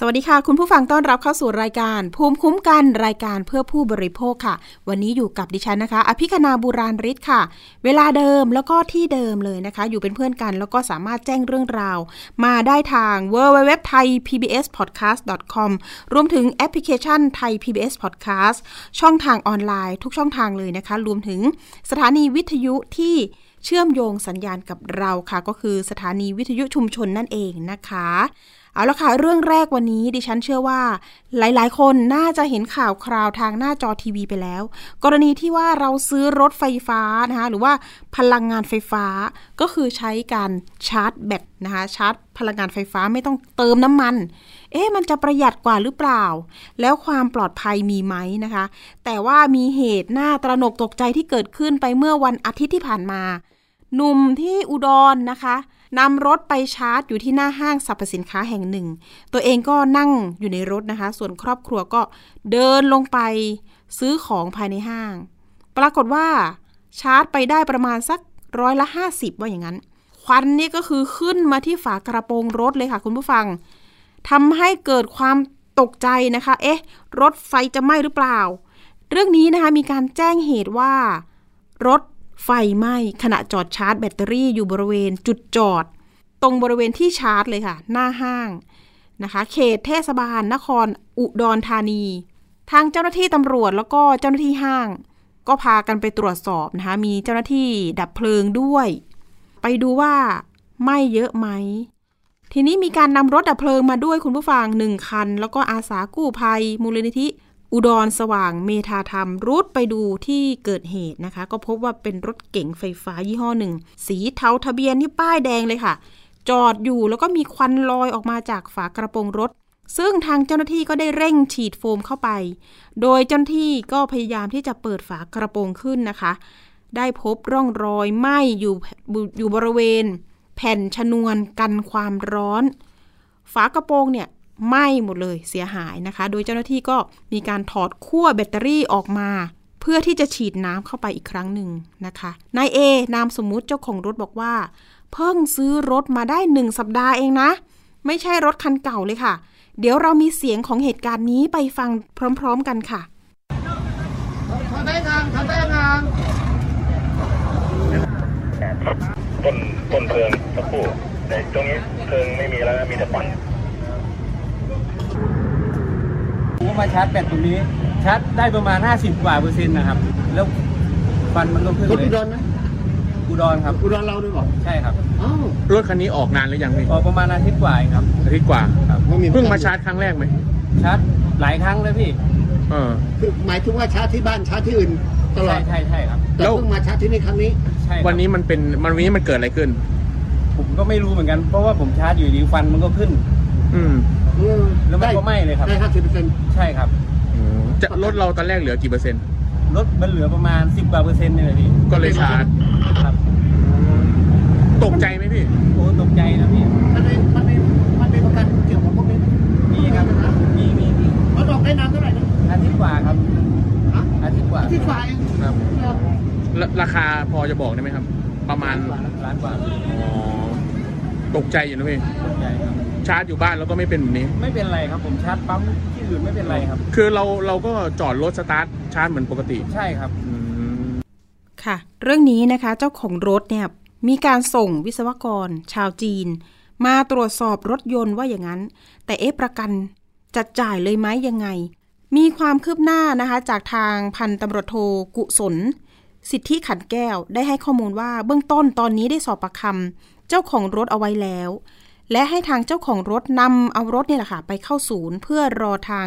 สวัสดีค่ะ คุณผู้ฟังต้อนรับเข้าสู่รายการ ภูมิคุ้มกันรายการเพื่อผู้บริโภคค่ะ วันนี้อยู่กับดิฉันนะคะ อภิคณาบุราริศค่ะ เวลาเดิมแล้วก็ที่เดิมเลยนะคะ อยู่เป็นเพื่อนกันแล้วก็สามารถแจ้งเรื่องราว มาได้ทาง w w w t h a i PBS podcast com รวมถึงแอปพลิเคชันไทย PBS podcast ช่องทางออนไลน์ ทุกช่องทางเลยนะคะ รวมถึงสถานีวิทยุที่เชื่อมโยงสัญญาณกับเราค่ะ ก็คือสถานีวิทยุชุมชนนั่นเองนะคะ เอาละค่ะ เรื่องแรกวันนี้ดิฉันเชื่อว่า หลายๆ คนน่าจะเห็นข่าวคราวทางหน้าจอทีวีไปแล้ว กรณีที่ว่าเราซื้อรถไฟฟ้านะคะหรือว่าพลังงานไฟฟ้าก็คือใช้การชาร์จแบตนะคะชาร์จพลังงานไฟฟ้าไม่ต้องเติมน้ำมัน เอ๊ะมันจะประหยัดกว่าหรือเปล่า แล้วความปลอดภัยมีไหมนะคะ แต่ว่ามีเหตุน่าตระหนกตกใจที่เกิดขึ้นไปเมื่อวันอาทิตย์ที่ผ่านมา หนุ่มที่อุดรนนะคะ นำรถไปชาร์จอยู่ที่หน้าห้างสรรพสินค้าแห่งหนึ่ง ตัวเองก็นั่งอยู่ในรถนะคะ ส่วนครอบครัวก็เดินลงไปซื้อของภายในห้าง ปรากฏว่าชาร์จไปได้ประมาณสักร้อยละห้าสิบว่าอย่างนั้น ควันนี่ก็คือขึ้นมาที่ฝากระโปรงรถเลยค่ะคุณผู้ฟังทำให้เกิดความตกใจนะคะ เอ๊ะ รถไฟจะไหม้หรือเปล่า เรื่องนี้นะคะมีการแจ้งเหตุว่า รถ ไฟไหม้ขณะจอดชาร์จแบตเตอรี่อยู่บริเวณจุดจอด ตรงบริเวณที่ชาร์จเลยค่ะ หน้าห้างนะคะ เขตเทศบาลนครอุดรธานี ทางเจ้าหน้าที่ตำรวจแล้วก็เจ้าหน้าที่ห้าง ก็พากันไปตรวจสอบนะคะ มีเจ้าหน้าที่ดับเพลิงด้วย ไปดูว่าไหม้เยอะไหม ทีนี้มีการนำรถดับเพลิงมาด้วยคุณผู้ฟังหนึ่งคัน แล้วก็อาสากู้ภัยมูลนิธิ อุดรสว่างเมธาธรรมรุดไปดูที่เกิดเหตุนะคะ ก็พบว่าเป็นรถเก๋งไฟฟ้ายี่ห้อหนึ่ง สีเทาทะเบียนที่ป้ายแดงเลยค่ะ จอดอยู่แล้วก็มีควันลอยออกมาจากฝากระโปรงรถ ซึ่งทางเจ้าหน้าที่ก็ได้เร่งฉีดโฟมเข้าไป โดยเจ้าหน้าที่ก็พยายามที่จะเปิดฝากระโปรงขึ้นนะคะ ได้พบร่องรอยไหม้อยู่อยู่บริเวณ แผ่นชนวนกันความร้อน ฝากระโปรงเนี่ย ไหม้หมดเลยเสียหายนะคะ โดยเจ้าหน้าที่ก็มีการถอดขั้วแบตเตอรี่ออกมา เพื่อที่จะฉีดน้ำเข้าไปอีกครั้งหนึ่งนะคะนายเอนามสมมุติเจ้าของรถบอกว่า เพิ่งซื้อรถมาได้หนึ่งสัปดาห์เองนะ ไม่ใช่รถคันเก่าเลยค่ะ เดี๋ยวเรามีเสียงของเหตุการณ์นี้ไปฟังพร้อม ๆ กันค่ะทำได้งานทำได้งานต้นต้นเพลิงสักครู่แต่ตรงนี้เพลิงไม่มีแล้วมีแต่ควัน ผมมาชาร์จแบตตรงนี้ ชาร์จได้ประมาณ 50 กว่าเปอร์เซ็นต์นะครับ แล้วฟันมันก็ขึ้นเลยรถอุดรไหมอุดรครับ อุดรเราด้วยหรอใช่ครับรถคันนี้ออกนานหรือยังพี่ออกประมาณอาทิตย์กว่าครับ อาทิตย์กว่า ครับเพิ่งมาชาร์จครั้งแรกไหมชาร์จหลายครั้งเลยพี่เออ คือหมายถึงว่าชาร์จที่บ้านชาร์จที่อื่นตลอดใช่ใช่ครับ แต่เพิ่งมาชาร์จที่นี่ครั้งนี้ ใช่วันนี้มันเป็นมันวันนี้มันเกิดอะไรขึ้น ผมก็ไม่รู้เหมือนกัน เพราะว่าผมชาร์จอยู่ดีฟันมันก็ขึ้น อืม แล้วมันก็ไหม้เลยครับ ได้ห้าสิบเปอร์เซ็นต์ใช่ครับจะรถเราตอนแรกเหลือกี่เปอร์เซ็นต์ รถมันเหลือประมาณสิบกว่าเปอร์เซ็นต์นี่แหละพี่ก็เลยชาร์จครับตกใจไหมพี่ โอ้ตกใจนะพี่มันมีมันมีมันมีประกันเกี่ยวกับพวกนี้มีครับมีมีมีรถออกได้นานเท่าไหร่นะอาทิตย์กว่าครับอาทิตย์กว่าอาทิตย์กว่าเองครับราคาพอจะบอกได้ไหมครับ ประมาณล้านกว่าอ๋อ ตกใจอยู่นะพี่ตกใจครับ ชาร์จอยู่บ้านแล้วก็ไม่เป็นแบบนี้ ไม่เป็นไรครับผมชาร์จปั๊มที่อื่นไม่เป็นไรครับ คือเราเราก็จอดรถสตาร์ทชาร์จเหมือนปกติ ใช่ครับ ค่ะ เรื่องนี้นะคะเจ้าของรถเนี่ยมีการส่งวิศวกร ชาวจีน มาตรวจสอบรถยนต์ว่าอย่างนั้น แต่เอ๊ะประกันจะจ่ายเลยไหมยังไง มีความคืบหน้านะคะจากทางพันตำรวจโทกุศล สิทธิขันแก้วได้ให้ข้อมูลว่าเบื้องต้นตอนนี้ได้สอบประคำเจ้าของรถเอาไว้แล้ว และให้ทางเจ้าของรถนำเอารถเนี่ยแหละค่ะไปเข้าศูนย์ เพื่อรอทาง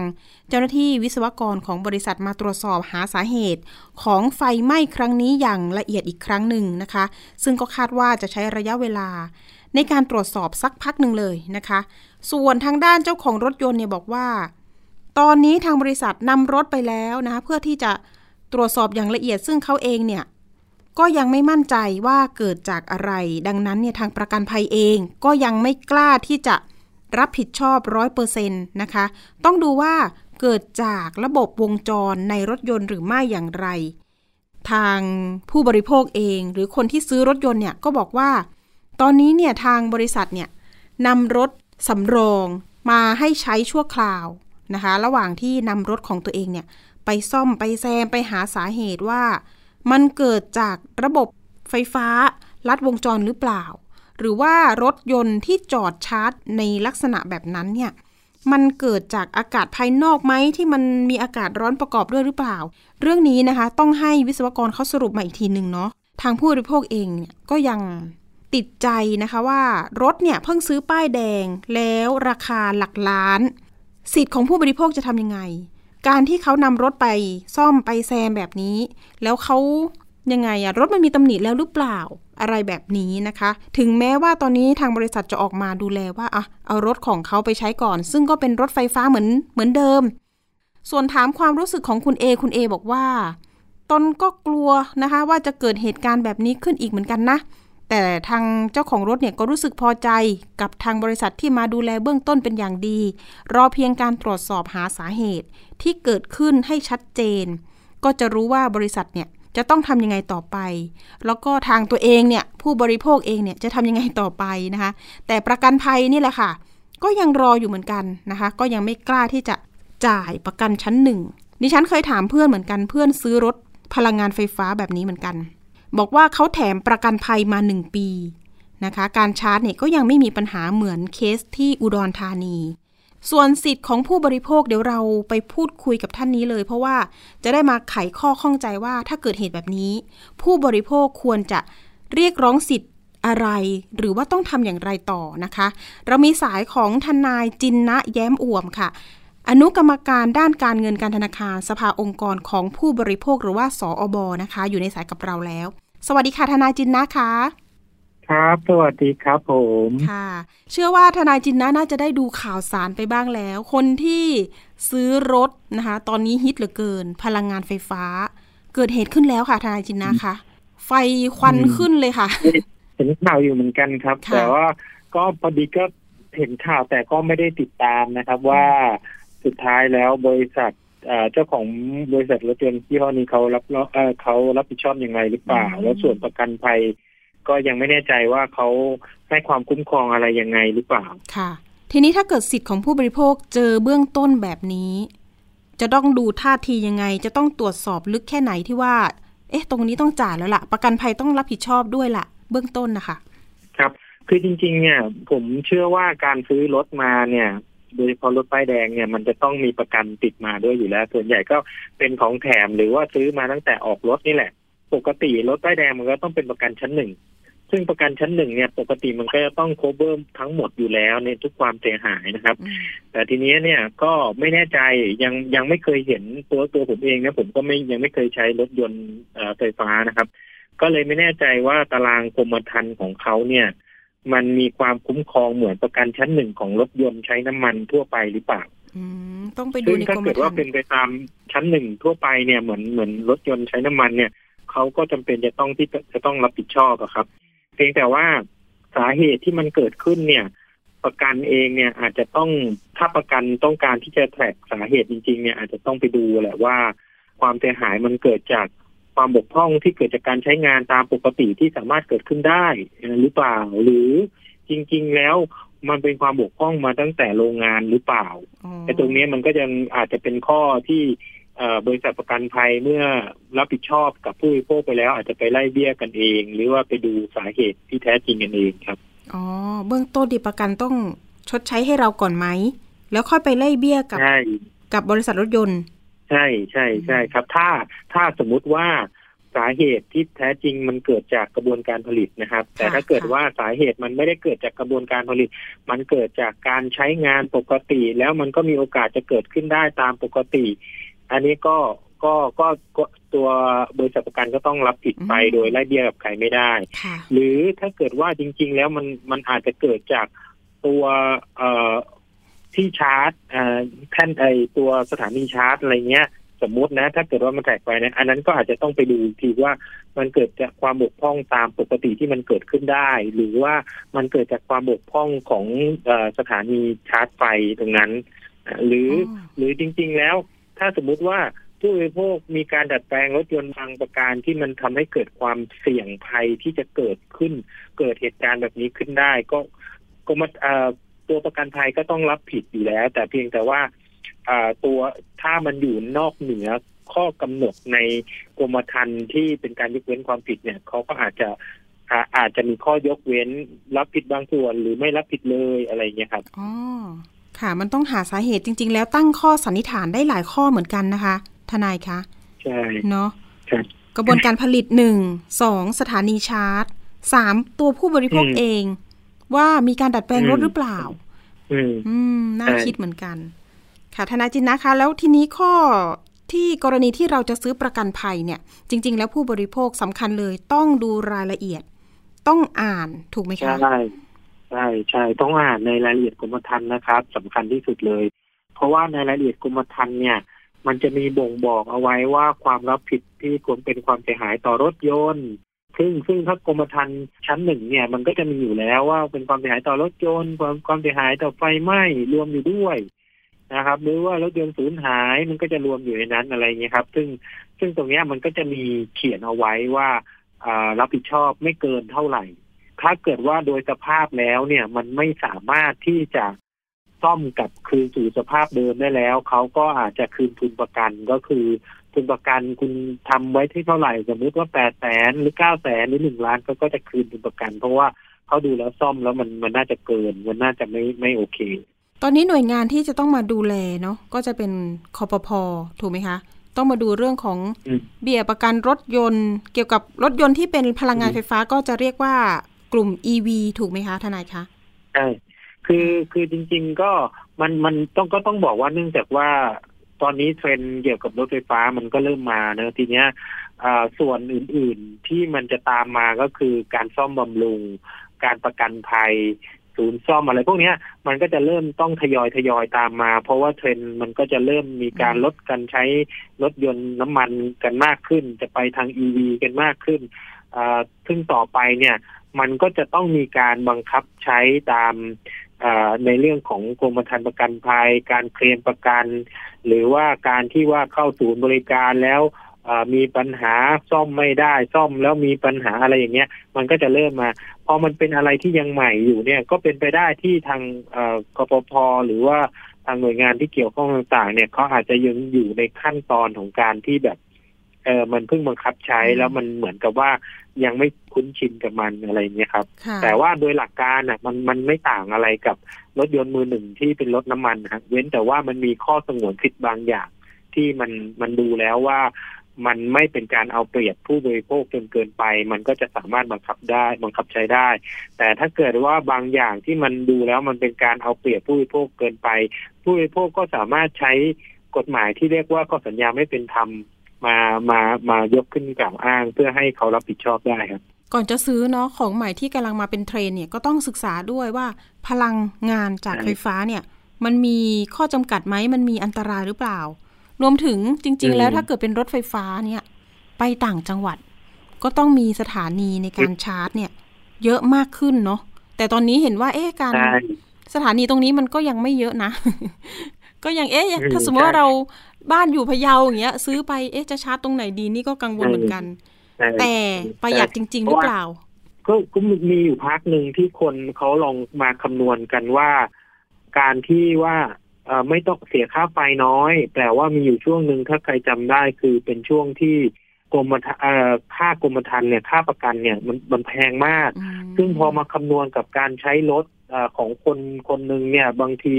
เจ้าหน้าที่วิศวกรของบริษัทมาตรวจสอบหาสาเหตุ ของไฟไหม้ครั้งนี้อย่างละเอียดอีกครั้งหนึ่งนะคะ ซึ่งก็คาดว่าจะใช้ระยะเวลา ในการตรวจสอบสักพักหนึ่งเลยนะคะ ส่วนทางด้านเจ้าของรถยนต์เนี่ยบอกว่า ตอนนี้ทางบริษัทนำรถไปแล้วนะคะเพื่อที่จะตรวจสอบอย่างละเอียดซึ่งเขาเองเนี่ย ก็ยังไม่มั่นใจว่าเกิดจากอะไร ดังนั้นเนี่ยทางประกันภัยเองก็ยังไม่กล้าที่จะรับผิดชอบร้อยเปอร์เซ็นต์นะคะ ต้องดูว่าเกิดจากระบบวงจรในรถยนต์หรือไม่อย่างไร ทางผู้บริโภคเองหรือคนที่ซื้อรถยนต์เนี่ยก็บอกว่า ตอนนี้เนี่ยทางบริษัทเนี่ยนำรถสำรองมาให้ใช้ชั่วคราวนะคะ ระหว่างที่นำรถของตัวเองเนี่ยไปซ่อมไปแซมไปหาสาเหตุว่า มันเกิดจากระบบไฟฟ้าลัดวงจรหรือเปล่า หรือว่ารถยนต์ที่จอดชาร์จในลักษณะแบบนั้นเนี่ยมันเกิดจากอากาศภายนอกไหมที่มันมีอากาศร้อนประกอบด้วยหรือเปล่า เรื่องนี้นะคะ ต้องให้วิศวกรเขาสรุปมาอีกทีหนึ่งเนาะทางผู้บริโภคเองเนี่ยก็ยังติดใจนะคะว่ารถเนี่ยเพิ่งซื้อป้ายแดงแล้วราคาหลักล้าน สิทธิ์ของผู้บริโภคจะทำยังไง การที่เขานำรถไปซ่อมไปแซมแบบนี้ แล้วเขายังไงอะรถมันมีตำหนิแล้วหรือเปล่าอะไรแบบนี้นะคะ ถึงแม้ว่าตอนนี้ทางบริษัทจะออกมาดูแลว่าอะเอารถของเขาไปใช้ก่อน ซึ่งก็เป็นรถไฟฟ้าเหมือนเหมือนเดิม ส่วนถามความรู้สึกของคุณเอคุณเอบอกว่าตนก็กลัวนะคะ ว่าจะเกิดเหตุการณ์แบบนี้ขึ้นอีกเหมือนกันนะ แต่ทางเจ้าของรถเนี่ยก็รู้สึกพอใจกับทางบริษัทที่มาดูแลเบื้องต้นเป็นอย่างดี รอเพียงการตรวจสอบหาสาเหตุที่เกิดขึ้นให้ชัดเจน ก็จะรู้ว่าบริษัทเนี่ยจะต้องทำยังไงต่อไป แล้วก็ทางตัวเองเนี่ยผู้บริโภคเองเนี่ยจะทำยังไงต่อไปนะคะ แต่ประกันภัยนี่แหละค่ะ ก็ยังรออยู่เหมือนกันนะคะ ก็ยังไม่กล้าที่จะจ่ายประกันชั้นหนึ่งดิฉันเคยถามเพื่อนเหมือนกันเพื่อนซื้อรถพลังงานไฟฟ้าแบบนี้เหมือนกัน บอกว่าเขาแถมประกันภัยมา 1 ปีนะคะ การชาร์จเนี่ยก็ยังไม่มีปัญหาเหมือนเคสที่อุดรธานี ส่วนสิทธิ์ของผู้บริโภคเดี๋ยวเราไปพูดคุยกับท่านนี้เลย เพราะว่าจะได้มาไขข้อข้องใจว่าถ้าเกิดเหตุแบบนี้ ผู้บริโภคควรจะเรียกร้องสิทธิ์อะไร หรือว่าต้องทำอย่างไรต่อนะคะ เรามีสายของทนายจินนะแย้มอ่วมค่ะ อนุกรรมการด้านการเงินการธนาคารสภาองค์กรของผู้บริโภคหรือว่าสออบนะคะ อยู่ในสายกับเราแล้ว สวัสดีค่ะทนายจินนะคะ ครับ สวัสดีครับผมค่ะ เชื่อว่าทนายจินนะน่าจะได้ดูข่าวสารไปบ้างแล้ว คนที่ซื้อรถนะคะ ตอนนี้ฮิตเหลือเกิน พลังงานไฟฟ้า เกิดเหตุขึ้นแล้วค่ะ ทนายจินนะคะไฟควันขึ้นเลยค่ะ เห็นข่าวอยู่เหมือนกันครับค่ะแต่ว่าก็พอดีก็เห็นข่าวแต่ก็ไม่ได้ติดตามนะครับว่าสุดท้ายแล้วบริษัทเอ่อเจ้าของบริษัทรถยนต์ที่ห้อนี้เขารับเอ่อเขารับผิดชอบอย่างไรหรือเปล่า แล้วส่วนประกันภัย ก็ยังไม่แน่ใจว่าเขาให้ความคุ้มครองอะไรยังไงหรือเปล่า ค่ะ ทีนี้ถ้าเกิดสิทธิ์ของผู้บริโภคเจอเบื้องต้นแบบนี้ จะต้องดูท่าทียังไง จะต้องตรวจสอบลึกแค่ไหนที่ว่า เอ๊ะ ตรงนี้ต้องจ่ายแล้วล่ะ ประกันภัยต้องรับผิดชอบด้วยล่ะ เบื้องต้นนะคะ ครับ คือจริง ๆ เนี่ย ผมเชื่อว่าการซื้อรถมาเนี่ยโดยเฉพาะรถป้ายแดงเนี่ยมันจะต้องมีประกันติดมาด้วยอยู่แล้ว ส่วนใหญ่ก็เป็นของแถมหรือว่าซื้อมาตั้งแต่ออกรถนี่แหละ ปกติรถป้ายแดงมันก็ต้องเป็นประกันชั้นหนึ่ง ซึ่งประกันชั้นหนึ่งเนี่ยปกติมันก็จะต้อง cover ทั้งหมดอยู่แล้วในทุกความเสียหายนะครับ แต่ทีนี้เนี่ยก็ไม่แน่ใจยังยังไม่เคยเห็นตัวตัวผมเองนะผมก็ไม่ยังไม่เคยใช้รถยนต์เอ่อไฟฟ้านะครับ ก็เลยไม่แน่ใจว่าตารางกรมธรรม์ของเขาเนี่ย มันมีความคุ้มครองเหมือนประกันชั้นหนึ่งของรถยนต์ใช้น้ำมันทั่วไปหรือเปล่าอืมต้องไปดูซึ่งในถ้ากรมเกิดธรว่ารม์เป็นไปตามชั้นหนึ่งทั่วไปเนี่ยเหมือนเหมือนรถยนต์ใช้น้ำมันเนี่ยเขาก็จำเป็นจะต้องที่จะจะต้องรับผิดชอบอะครับ เพียงแต่ว่าสาเหตุที่มันเกิดขึ้นเนี่ย ประกันเองเนี่ยอาจจะต้องถ้าประกันต้องการที่จะแทร็กสาเหตุจริงๆเนี่ยอาจจะต้องไปดูแหละว่า ความเสียหายมันเกิดจากความบกพร่องที่เกิดจากการใช้งานตามปกติที่สามารถเกิดขึ้นได้หรือเปล่า หรือจริง ๆ แล้วมันเป็นความบกพร่องมาตั้งแต่โรงงานหรือเปล่าอ๋อไอ้ตรงนี้มันก็ยังอาจจะเป็นข้อที่เอ่อ บริษัทประกันภัยเมื่อรับผิดชอบกับผู้บริโภคไปแล้ว อาจจะไปไล่เบี้ยกันเอง หรือว่าไปดูสาเหตุที่แท้จริงกันเองครับอ๋อเบื้องต้นดีประกันต้องชดใช้ให้เราก่อนไหม แล้วค่อยไปไล่เบี้ยกับใช่กับบริษัทรถยนต์ ใช่ใช่ใช่ครับ ถ้าถ้าสมมุติว่าสาเหตุที่แท้จริงมันเกิดจากกระบวนการผลิตนะครับ แต่ถ้าเกิดค่ะว่าสาเหตุมันไม่ได้เกิดจากกระบวนการผลิต มันเกิดจากการใช้งานปกติ แล้วมันก็มีโอกาสจะเกิดขึ้นได้ตามปกติ อันนี้ก็ก็ก็ก็ตัวบริษัทประกันก็ต้องรับผิดไปโดยไล่เบี้ยกับใครไม่ได้ค่ะหรือถ้าเกิดว่าจริง ๆ แล้วมันมันอาจจะเกิดจากตัวเอ่อที่ชาร์จเอ่อแท่นไอตัวสถานีชาร์จอะไรเงี้ย สมมุตินะ ถ้าเกิดว่ามันแตกไปนะอันนั้นก็อาจจะต้องไปดูอีกทีว่ามันเกิดจากความบกพร่องตามปกติที่มันเกิดขึ้นได้ หรือว่ามันเกิดจากความบกพร่องของเออสถานีชาร์จไฟตรงนั้นอะหรือออหรือจริง ๆ แล้ว ถ้าสมมุติว่าผู้บริโภคมีการดัดแปลงรถยนต์บางประการที่มันทำให้เกิดความเสี่ยงภัยที่จะเกิดขึ้น เกิดเหตุการณ์แบบนี้ขึ้นได้ ก็ก็มาตัวประกันภัยก็ต้องรับผิดอยู่แล้ว แต่เพียงแต่ว่าตัวถ้ามันอยู่นอกเหนือข้อกำหนดในกรมธรรม์ที่เป็นการยกเว้นความผิดเนี่ยเขาก็อาจจะอาอาจจะมีข้อยกเว้นรับผิดบางส่วนหรือไม่รับผิดเลยอะไรเงี้ยครับอ๋อ ค่ะ มันต้องหาสาเหตุจริง ๆ แล้วตั้งข้อสันนิษฐานได้หลายข้อเหมือนกันนะคะ ทนายคะ ใช่ เนาะครับกระบวนการผลิตหนึ่งสองสถานีชาร์จสามตัวผู้บริโภคอืมเอง ว่ามีการดัดแปลงรถอืมหรือเปล่า อืมอืมน่าใช่คิดเหมือนกัน ค่ะทนายจินนะคะ แล้วทีนี้ข้อที่กรณีที่เราจะซื้อประกันภัยเนี่ย จริง ๆ แล้วผู้บริโภคสำคัญเลยต้องดูรายละเอียด ต้องอ่านถูกไหมคะใช่ ใช่ใช่ต้องอ่านในรายละเอียดกรมธรรม์นะครับสำคัญที่สุดเลย เพราะว่าในรายละเอียดกรมธรรม์เนี่ย มันจะมีบ่งบอกเอาไว้ว่าความรับผิดที่ควรเป็นความเสียหายต่อรถยนต์ซึ่งซึ่งถ้ากรมธรรม์ชั้นหนึ่งเนี่ย มันก็จะมีอยู่แล้วว่าเป็นความเสียหายต่อรถยนต์ความความเสียหายต่อไฟไหม้รวมอยู่ด้วยนะครับ หรือว่ารถยนต์สูญหายมันก็จะรวมอยู่ในนั้นอะไรเงี้ยครับ ซึ่งซึ่งตรงเนี้ยมันก็จะมีเขียนเอาไว้ว่าอ่ารับผิดชอบไม่เกินเท่าไหร่ ถ้าเกิดว่าโดยสภาพแล้วเนี่ยมันไม่สามารถที่จะซ่อมกลับคืนสู่สภาพเดิมได้แล้ว เขาก็อาจจะคืนทุนประกันก็คือทุนประกันคุณทำไว้ที่เท่าไหร่สมมติว่าแปดแสนหรือเก้าแสนหรือหนึ่งล้านเขาก็จะคืนทุนประกัน เพราะว่าเขาดูแล้วซ่อมแล้วมันมันน่าจะเกิน มันน่าจะไม่ไม่โอเค ตอนนี้หน่วยงานที่จะต้องมาดูแลเนาะก็จะเป็นคอปพอถูกไหมคะต้องมาดูเรื่องของอืมเบี้ยประกันรถยนต์ เกี่ยวกับรถยนต์ที่เป็นพลังงานไฟฟ้าก็จะเรียกว่า กลุ่ม EV ถูกไหมคะทนายคะใช่คือคือจริง ๆก็มันมันต้องก็ต้องบอกว่าเนื่องจากว่าตอนนี้เทรนด์เกี่ยวกับรถไฟฟ้ามันก็เริ่มมาเนอะทีเนี้ยอ่าส่วนอื่นๆที่มันจะตามมาก็คือการซ่อมบำรุง การประกันภัย ศูนย์ซ่อมอะไรพวกเนี้ยมันก็จะเริ่มต้องทยอยทยอยตามมา เพราะว่าเทรนด์มันก็จะเริ่มมีการลดการใช้รถยนต์น้ำมันกันมากขึ้น จะไปทาง EV กันมากขึ้นอ่าซึ่งต่อไปเนี่ย มันก็จะต้องมีการบังคับใช้ตามในเรื่องของกรมธรรม์ประกันภัย การเคลมประกัน หรือว่าการที่ว่าเข้าศูนย์บริการแล้วมีปัญหาซ่อมไม่ได้ซ่อมแล้วมีปัญหาอะไรอย่างเงี้ย มันก็จะเริ่มมาพอมันเป็นอะไรที่ยังใหม่อยู่เนี่ย ก็เป็นไปได้ที่ทางกปพหรือว่าทางหน่วยงานที่เกี่ยวข้องต่างๆ เนี่ยเขาอาจจะยังอยู่ในขั้นตอนของการที่แบบเออมันเพิ่งบังคับใช้แล้วมันเหมือนกับว่า ยังไม่คุ้นชินกับมันอะไรอย่างเงี้ยครับค่ะแต่ว่าโดยหลักการอะมันมันไม่ต่างอะไรกับรถยนต์มือหนึ่งที่เป็นรถน้ำมันนะครับเว้นแต่ว่ามันมีข้อสงวนสิทธิ์บางอย่าง ที่มันมันดูแล้วว่ามันไม่เป็นการเอาเปรียบผู้บริโภคจนเกินไป มันก็จะสามารถบังคับได้บังคับใช้ได้ แต่ถ้าเกิดว่าบางอย่างที่มันดูแล้วมันเป็นการเอาเปรียบผู้บริโภคเกินไป ผู้บริโภคก็สามารถใช้กฎหมายที่เรียกว่าข้อสัญญาไม่เป็นธรรม มามามายกขึ้นกล่าวอ้างเพื่อให้เขารับผิดชอบได้ครับ ก่อนจะซื้อเนาะของใหม่ที่กำลังมาเป็นเทรนด์เนี่ยก็ต้องศึกษาด้วยว่าพลังงานจากใช่ไฟฟ้าเนี่ย มันมีข้อจำกัดไหมมันมีอันตรายหรือเปล่า รวมถึงจริง ๆ แล้วถ้าเกิดเป็นรถไฟฟ้าเนี่ย ไปต่างจังหวัด ก็ต้องมีสถานีในการชาร์จ เนี่ย เยอะมากขึ้นเนาะแต่ตอนนี้เห็นว่าเอ๊ะการใช่สถานีตรงนี้มันก็ยังไม่เยอะนะ ก็ยังเอ๊ะอืมถ้าสมมติว่าใช่เราบ้านอยู่พะเยาอย่างเงี้ย ซื้อไปเอ๊ะจะชาร์จตรงไหนดีนี่ก็กังวลเหมือนกันใช่แต่ประหยัดจริง ๆ หรือเปล่า ก็ก็มีอยู่พักหนึ่งที่คนเขาลองมาคำนวณกันว่า การที่ว่าเอ่อไม่ต้องเสียค่าไฟน้อย แต่ว่ามีอยู่ช่วงหนึ่งถ้าใครจำได้คือเป็นช่วงที่กรมธรรม์เอ่อค่ากรมธรรม์เนี่ยค่าประกันเนี่ยมันมันแพงมากอืมซึ่งพอมาคำนวณกับการใช้รถเออของคนคนหนึ่งเนี่ย บางที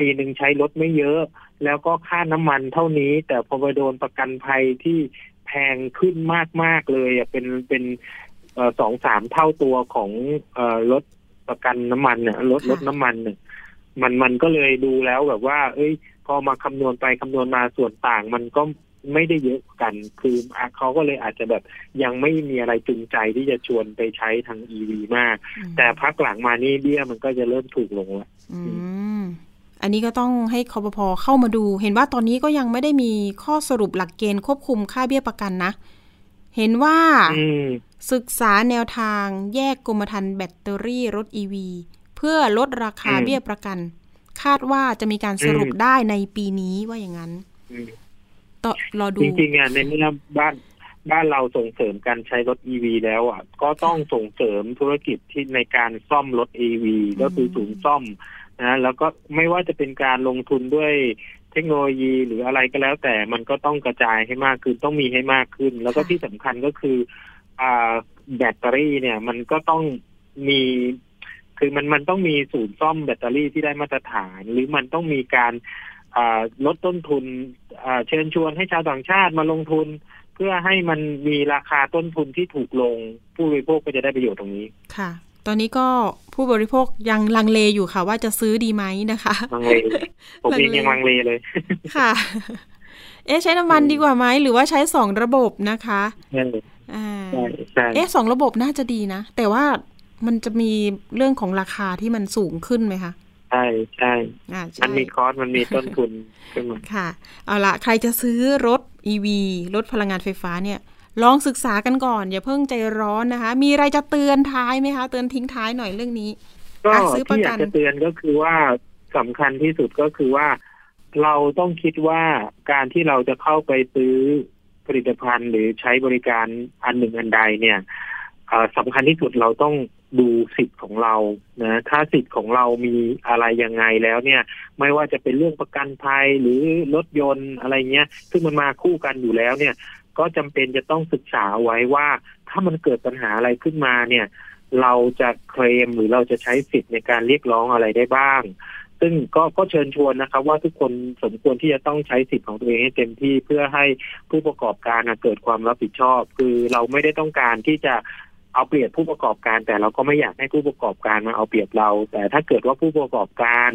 ปีหนึ่งใช้รถไม่เยอะ แล้วก็ค่าน้ำมันเท่านี้ แต่พอไปโดนประกันภัยที่แพงขึ้นมาก ๆ เลยอะเป็นเป็นเอ่อสองสามเท่าตัวของเอ่อรถประกันน้ำมันเนี่ยรถค่ะรถน้ำมันเนี่ยมันมันก็เลยดูแล้วแบบว่า เอ้ย พอมาคำนวณไปคำนวณมาส่วนต่าง มันก็ไม่ได้เยอะกันคืออะเขาก็เลยอาจจะแบบยังไม่มีอะไรจูงใจที่จะชวนไปใช้ทางอีวีมากอืมแต่พักหลังมานี่เบี้ยมันก็จะเริ่มถูกลงแล้ว อืมอันนี้ก็ต้องให้คอปพอเข้ามาดู เห็นว่าตอนนี้ก็ยังไม่ได้มีข้อสรุปหลักเกณฑ์ควบคุมค่าเบี้ยประกันนะ เห็นว่าอืมศึกษาแนวทางแยกกรมธรรม์แบตเตอรี่รถ EV เพื่อลดราคาอืมเบี้ยประกัน คาดว่าจะมีการสรุปอืมได้ในปีนี้ว่าอย่างนั้นอืมต่อรอดูจริงๆอะในเมื่อบ้านบ้านเราส่งเสริมการใช้รถ EV แล้วอะ ก็ต้องส่งเสริมธุรกิจที่ในการซ่อมรถ EV ก็คือศูนย์ซ่อม นะแล้วก็ไม่ว่าจะเป็นการลงทุนด้วยเทคโนโลยีหรืออะไรก็แล้ว แต่มันก็ต้องกระจายให้มากขึ้นต้องมีให้มากขึ้น แล้วก็ค่ะที่สำคัญก็คืออ่าแบตเตอรี่เนี่ย มันก็ต้องมีคือมันมันต้องมีศูนย์ซ่อมแบตเตอรี่ที่ได้มาตรฐาน หรือมันต้องมีการอ่าลดต้นทุนอ่าเชิญชวนให้ชาวต่างชาติมาลงทุน เพื่อให้มันมีราคาต้นทุนที่ถูกลงผู้บริโภคก็จะได้ประโยชน์ตรงนี้ค่ะ ตอนนี้ก็ผู้บริโภคยังลังเลอยู่ค่ะ ว่าจะซื้อดีไหมนะคะลังเลผมเองยังลังเลเลย ค่ะ เอ๊ะใช้น้ำมันอืมดีกว่าไหมหรือว่าใช้สองระบบนะคะใช่อ่าใช่ใช่เอ๊ะสองระบบน่าจะดีนะ แต่ว่ามันจะมีเรื่องของราคาที่มันสูงขึ้นไหมคะใช่ใช่อ่าใช่มันมีคอสมันมีต้นทุนขึ้นมาค่ะ เอาละใครจะซื้อรถ EV รถพลังงานไฟฟ้าเนี่ย ลองศึกษากันก่อน อย่าเพิ่งใจร้อนนะคะ มีอะไรจะเตือนท้ายไหมคะ เตือนทิ้งท้ายหน่อยเรื่องนี้ก็อะซื้อประที่อกัยานกจะเตือนก็คือว่าสำคัญที่สุดก็คือว่า เราต้องคิดว่าการที่เราจะเข้าไปซื้อผลิตภัณฑ์ หรือใช้บริการอันหนึ่งอันใดเนี่ยเอ่อสำคัญที่สุดเราต้องดูสิทธิ์ของเรานะถ้าสิทธิ์ของเรามีอะไรยังไงแล้วเนี่ย ไม่ว่าจะเป็นเรื่องประกันภัยหรือรถยนต์อะไรเงี้ย ซึ่งมันมาคู่กันอยู่แล้วเนี่ย ก็จำเป็นจะต้องศึกษาไว้ว่า ถ้ามันเกิดปัญหาอะไรขึ้นมาเนี่ย เราจะเคลมหรือเราจะใช้สิทธิ์ในการเรียกร้องอะไรได้บ้าง ซึ่งก็ก็เชิญชวนนะครับ ว่าทุกคนสมควรที่จะต้องใช้สิทธิ์ของตัวเองให้เต็มที่เพื่อให้ผู้ประกอบการเกิดความรับผิดชอบ คือเราไม่ได้ต้องการที่จะ เอาเปรียบผู้ประกอบการ แต่เราก็ไม่อยากให้ผู้ประกอบการมาเอาเปรียบเรา แต่ถ้าเกิดว่าผู้ประกอบการ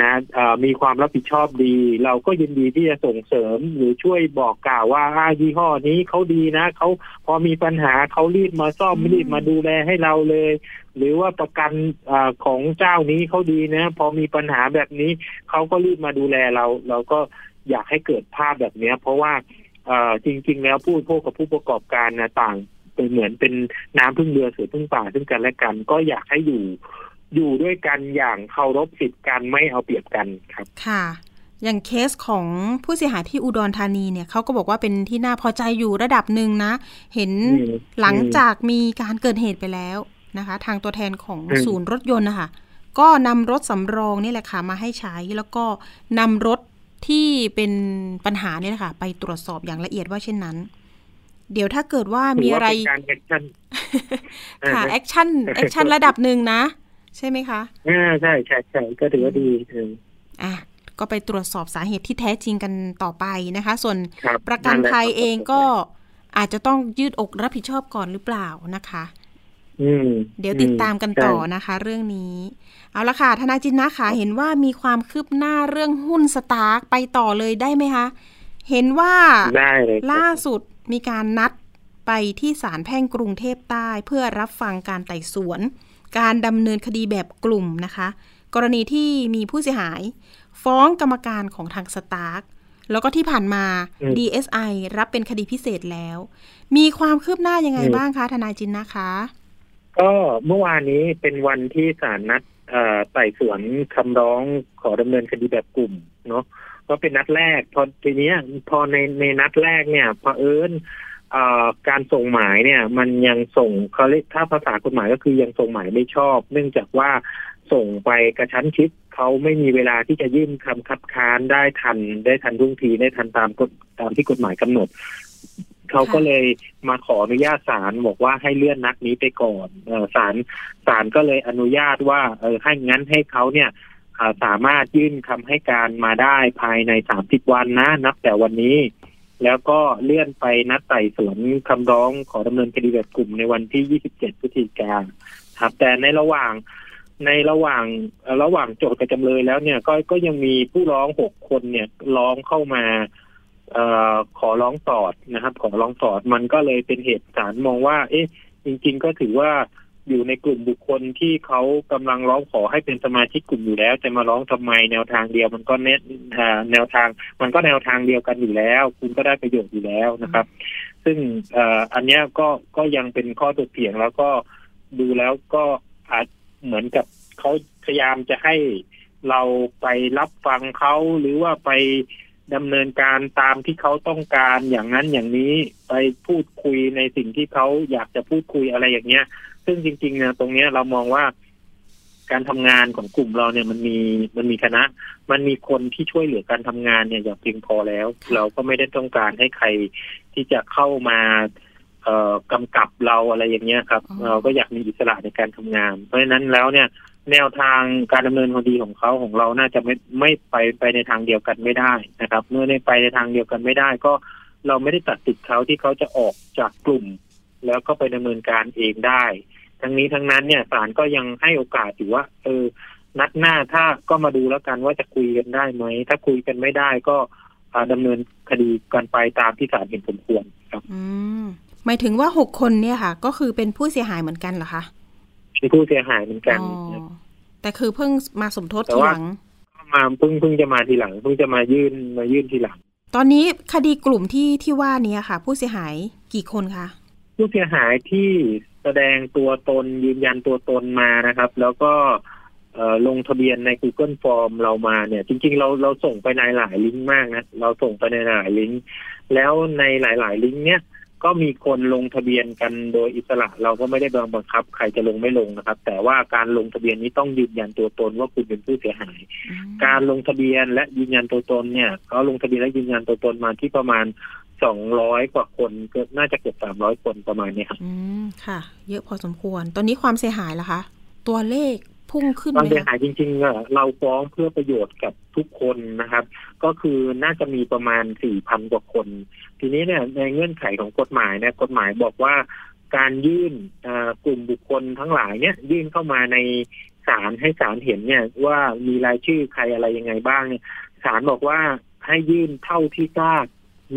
นะเอ่อมีความรับผิดชอบดี เราก็ยินดีที่จะส่งเสริมหรือช่วยบอกกล่าวว่าอ่ายี่ห้อนี้เขาดีนะเขาพอมีปัญหาเขารีบมาซ่อมรีบมาดูแลให้เราเลย หรือว่าประกันอาของเจ้านี้เขาดีนะ พอมีปัญหาแบบนี้เขาก็รีบมาดูแลเรา เราก็อยากให้เกิดภาพแบบเนี้ยเพราะว่าเอ่อจริง ๆ แล้วผู้บริโภคกับผู้ประกอบการนะต่าง เป็นเหมือนเป็นน้ำพึ่งเรือเสือพึ่งป่าซึ่งกันและกัน ก็อยากให้อยู่อยู่ด้วยกันอย่างเคารพสิทธิ์กันไม่เอาเปรียบกันครับ ค่ะ อย่างเคสของผู้เสียหายที่อุดรธานีเนี่ยเขาก็บอกว่าเป็นที่น่าพอใจอยู่ระดับหนึ่งนะ เห็นอืมหลังจากมีการเกิดเหตุไปแล้วนะคะ ทางตัวแทนของอืมศูนย์รถยนต์นะคะก็นำรถสำรองนี่แหละค่ะมาให้ใช้แล้วก็นำรถที่เป็นปัญหาเนี่ยนะคะไปตรวจสอบอย่างละเอียดว่าเช่นนั้น เดี๋ยวถ้าเกิดว่ามีถืออะไรว่าเป็นการ actionค่ะอ่าฮะ action action ระดับหนึ่งนะ ใช่ไหมคะอ่าใช่ใช่ใช่ก็ถือว่าดีเอออะก็ไปตรวจสอบสาเหตุที่แท้จริงกันต่อไปนะคะ ส่วนครับประกันนั่นแหละภัยครับเองก็อาจจะต้องยืดอกรับผิดชอบก่อนหรือเปล่านะคะอืมเดี๋ยวติดตามกันต่อใช่นะคะ เรื่องนี้ เอาละค่ะธนาจินนะคะเห็นว่ามีความคืบหน้าเรื่องหุ้นสตาร์กไปต่อเลยได้ไหมคะ เห็นว่าได้เลยครับล่าสุด มีการนัดไปที่ศาลแพ่งกรุงเทพใต้เพื่อรับฟังการไต่สวน การดำเนินคดีแบบกลุ่มนะคะ กรณีที่มีผู้เสียหาย ฟ้องกรรมการของทางสตาร์กแล้วก็ที่ผ่านมาอืม DSI รับเป็นคดีพิเศษแล้ว มีความคืบหน้ายังไงอืมบ้างคะทนายจินนะคะ ก็เมื่อวานนี้เป็นวันที่ศาลนัดเอ่อไต่สวนคำร้องขอดำเนินคดีแบบกลุ่มเนาะ ก็เป็นนัดแรก พอทีเนี้ยพอในในนัดแรกเนี่ยพอเอิญเอ่อการส่งหมายเนี่ย มันยังส่งเขาเรียกถ้าภาษากฎหมายก็คือยังส่งหมายไม่ชอบ เนื่องจากว่าส่งไปกระชั้นชิดเขาไม่มีเวลาที่จะยื่นคำคัดค้านได้ทัน ได้ทันรุ่งทีได้ทันตามกฎตามที่กฎหมายกำหนดเขาก็เลยมาขออนุญาตศาลบอกว่าให้เลื่อนนัดนี้ไปก่อนศาลศาลก็เลยอนุญาตว่าเออให้งั้นให้เขาเนี่ย สามารถยื่นคำให้การมาได้ภายในสามสิบวันนะ นับแต่วันนี้ แล้วก็เลื่อนไปนัดไต่สวนคำร้องขอดำเนินคดีแบบกลุ่มในวันที่27พฤศจิกาครับ แต่ในระหว่างในระหว่างระหว่างโจทย์กับจำเลยแล้วเนี่ยก็ก็ยังมีผู้ร้องหกคนเนี่ยร้องเข้ามาเออขอร้องสอดนะครับ ขอร้องสอดมันก็เลยเป็นเหตุศาลมองว่า เอ๊ะ จริง ๆ ก็ถือว่า อยู่ในกลุ่มบุคคลที่เขากำลังร้องขอให้เป็นสมาชิกกลุ่มอยู่แล้ว จะมาร้องทำไมแนวทางเดียวมันก็เน็ตอ่าแนวทาง มันก็แนวทางเดียวกันอยู่แล้ว คุณก็ได้ประโยชน์อยู่แล้วนะครับ ซึ่งอันนี้ก็ก็ยังเป็นข้อตกเถียงแล้วก็ดูแล้วก็อาจเหมือนกับเขาพยายามจะให้เราไปรับฟังเขาหรือว่าไปดำเนินการตามที่เขาต้องการอย่างนั้นอย่างนี้ไปพูดคุยในสิ่งที่เขาอยากจะพูดคุยอะไรอย่างเงี้ย ซึ่งจริงๆเนี่ยตรงเนี้ยเรามองว่า การทำงานของกลุ่มเราเนี่ยมันมีมันมีคณะ มันมีคนที่ช่วยเหลือการทำงานเนี่ยอย่างเพียงพอแล้ว เราก็ไม่ได้ต้องการให้ใครที่จะเข้ามาเอ่อกำกับเราอะไรอย่างเงี้ยครับอ๋อเราก็อยากมีอิสระในการทำงาน เพราะฉะนั้นแล้วเนี่ย แนวทางการดำเนินคดีของเขาของเราน่าจะไม่ไม่ไปไปในทางเดียวกันไม่ได้นะครับ เมื่อในไปในทางเดียวกันไม่ได้ ก็เราไม่ได้ตัดสิทธิ์เขาที่เขาจะออกจากกลุ่ม แล้วก็ไปดำเนินการเองได้ ทั้งนี้ทั้งนั้นเนี่ยศาลก็ยังให้โอกาสอยู่ว่า เออ นัดหน้าถ้าก็มาดูแล้วกันว่าจะคุยกันได้ไหม ถ้าคุยกันไม่ได้ก็อ่าดำเนินคดีกันไปตามที่ศาลเห็นสมควรครับ อืมหมายถึงว่าหกคนเนี่ยค่ะ ก็คือเป็นผู้เสียหายเหมือนกันเหรอคะเป็นผู้เสียหายเหมือนกันอ๋อนะครับแต่คือเพิ่งมาสมทบแต่ทีว่าหลังมาเพิ่งเพิ่งจะมาทีหลังเพิ่งจะมายื่นมายื่นทีหลัง ตอนนี้คดีกลุ่มที่ที่ว่านี้ค่ะ ผู้เสียหายกี่คนคะผู้เสียหายที่ แสดงตัวตนยืนยันตัวตนมานะครับ แล้วก็ลงทะเบียนใน Google Form เรามาเนี่ย จริง ๆ เราเราส่งไปในหลายลิงก์มากนะ เราส่งไปในหลายลิงก์แล้วในหลาย ๆ ลิงก์เนี่ย ก็มีคนลงทะเบียนกันโดยอิสระ เราก็ไม่ได้บังคับ ใครจะลงไม่ลงนะครับ แต่ว่าการลงทะเบียนนี้ต้องยืนยันตัวตนว่าคุณเป็นผู้เสียหาย การลงทะเบียนและยืนยันตัวตนเนี่ยเขาลงทะเบียนและยืนยันตัวตนมาที่ประมาณสองร้อยกว่าคนเกือบน่าจะเกือบสามร้อยคนประมาณนี้ครับอืมค่ะ เยอะพอสมควร ตอนนี้ความเสียหายล่ะคะ ตัวเลข พุ่งขึ้นความเสียหายจริงๆเราฟ้องเพื่อประโยชน์กับทุกคนนะครับ ก็คือน่าจะมีประมาณสี่พันกว่าคน ทีนี้เนี่ยในเงื่อนไขของกฎหมายเนี่ยกฎหมายบอกว่าการยื่นกลุ่มบุคคลทั้งหลายเนี่ยยื่นเข้ามาในศาลให้ศาลเห็นเนี่ยว่ามีรายชื่อใครอะไรยังไงบ้างเนี่ยศาลบอกว่าให้ยื่นเท่าที่ทราบ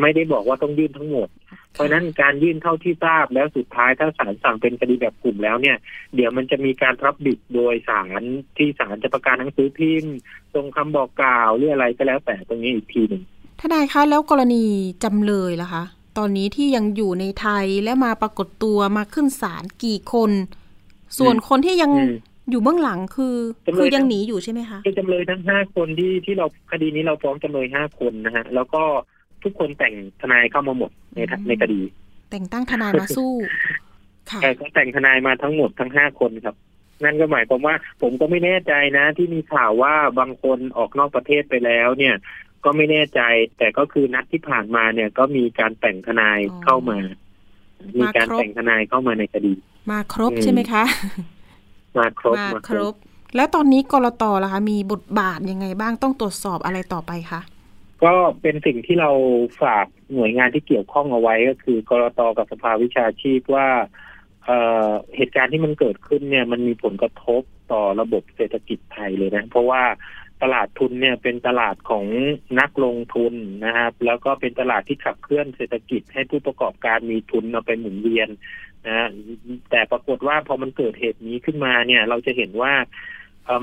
ไม่ได้บอกว่าต้องยื่นทั้งหมด เพราะนั้นการยื่นเท่าที่ทราบแล้วสุดท้ายถ้าศาลสั่งเป็นคดีแบบกลุ่มแล้วเนี่ย เดี๋ยวมันจะมีการรับบิดโดยศาลที่ศาลจะประกาศหนังสือพิมพ์ตรงคำบอกกล่าวหรืออะไรก็แล้วแต่ตรงนี้อีกทีหนึ่งทนายคะแล้วกรณีจำเลยล่ะคะ ตอนนี้ที่ยังอยู่ในไทยและมาปรากฏตัวมาขึ้นศาลกี่คน ส่วนคนที่ยังอยู่เบื้องหลังคือคือยังทั้งหนีอยู่ใช่ไหมคะเป็นจำเลยทั้งห้าคนที่ที่เราคดีนี้เราฟ้องจำเลยห้าคนนะฮะแล้วก็ ทุกคนแต่งทนายเข้ามาหมดในทะอืมในคดี แต่งตั้งทนายมาสู้ค่ะแต่ก็แต่งทนายมาทั้งหมดทั้งห้าคนครับ นั่นก็หมายความว่า ผมก็ไม่แน่ใจนะ ที่มีข่าวว่าบางคนออกนอกประเทศไปแล้ว เนี่ย ก็ไม่แน่ใจ แต่ก็คือนัดที่ผ่านมาเนี่ย ก็มีการแต่งทนายอ๋อเข้ามา มีการมาครบแต่งทนายเข้ามาในคดี มาครบอืมใช่ไหมคะ มาครบมาครบ แล้วตอนนี้กรตล่ะคะ มีบทบาทยังไงบ้างต้องตรวจสอบอะไรต่อไปคะ ก็เป็นสิ่งที่เราฝากหน่วยงานที่เกี่ยวข้องเอาไว้ก็คือกรตกับสภาวิชาชีพว่าเเหตุการณ์ที่มันเกิดขึ้นเนี่ย มันมีผลกระทบต่อระบบเศรษฐกิจไทยเลยนะ เพราะว่าตลาดทุนเนี่ยเป็นตลาดของนักลงทุนนะครับ แล้วก็เป็นตลาดที่ขับเคลื่อนเศรษฐกิจให้ผู้ประกอบการมีทุนเอาไปหมุนเวียนนะแต่ปรากฏว่าพอมันเกิดเหตุนี้ขึ้นมาเนี่ย เราจะเห็นว่า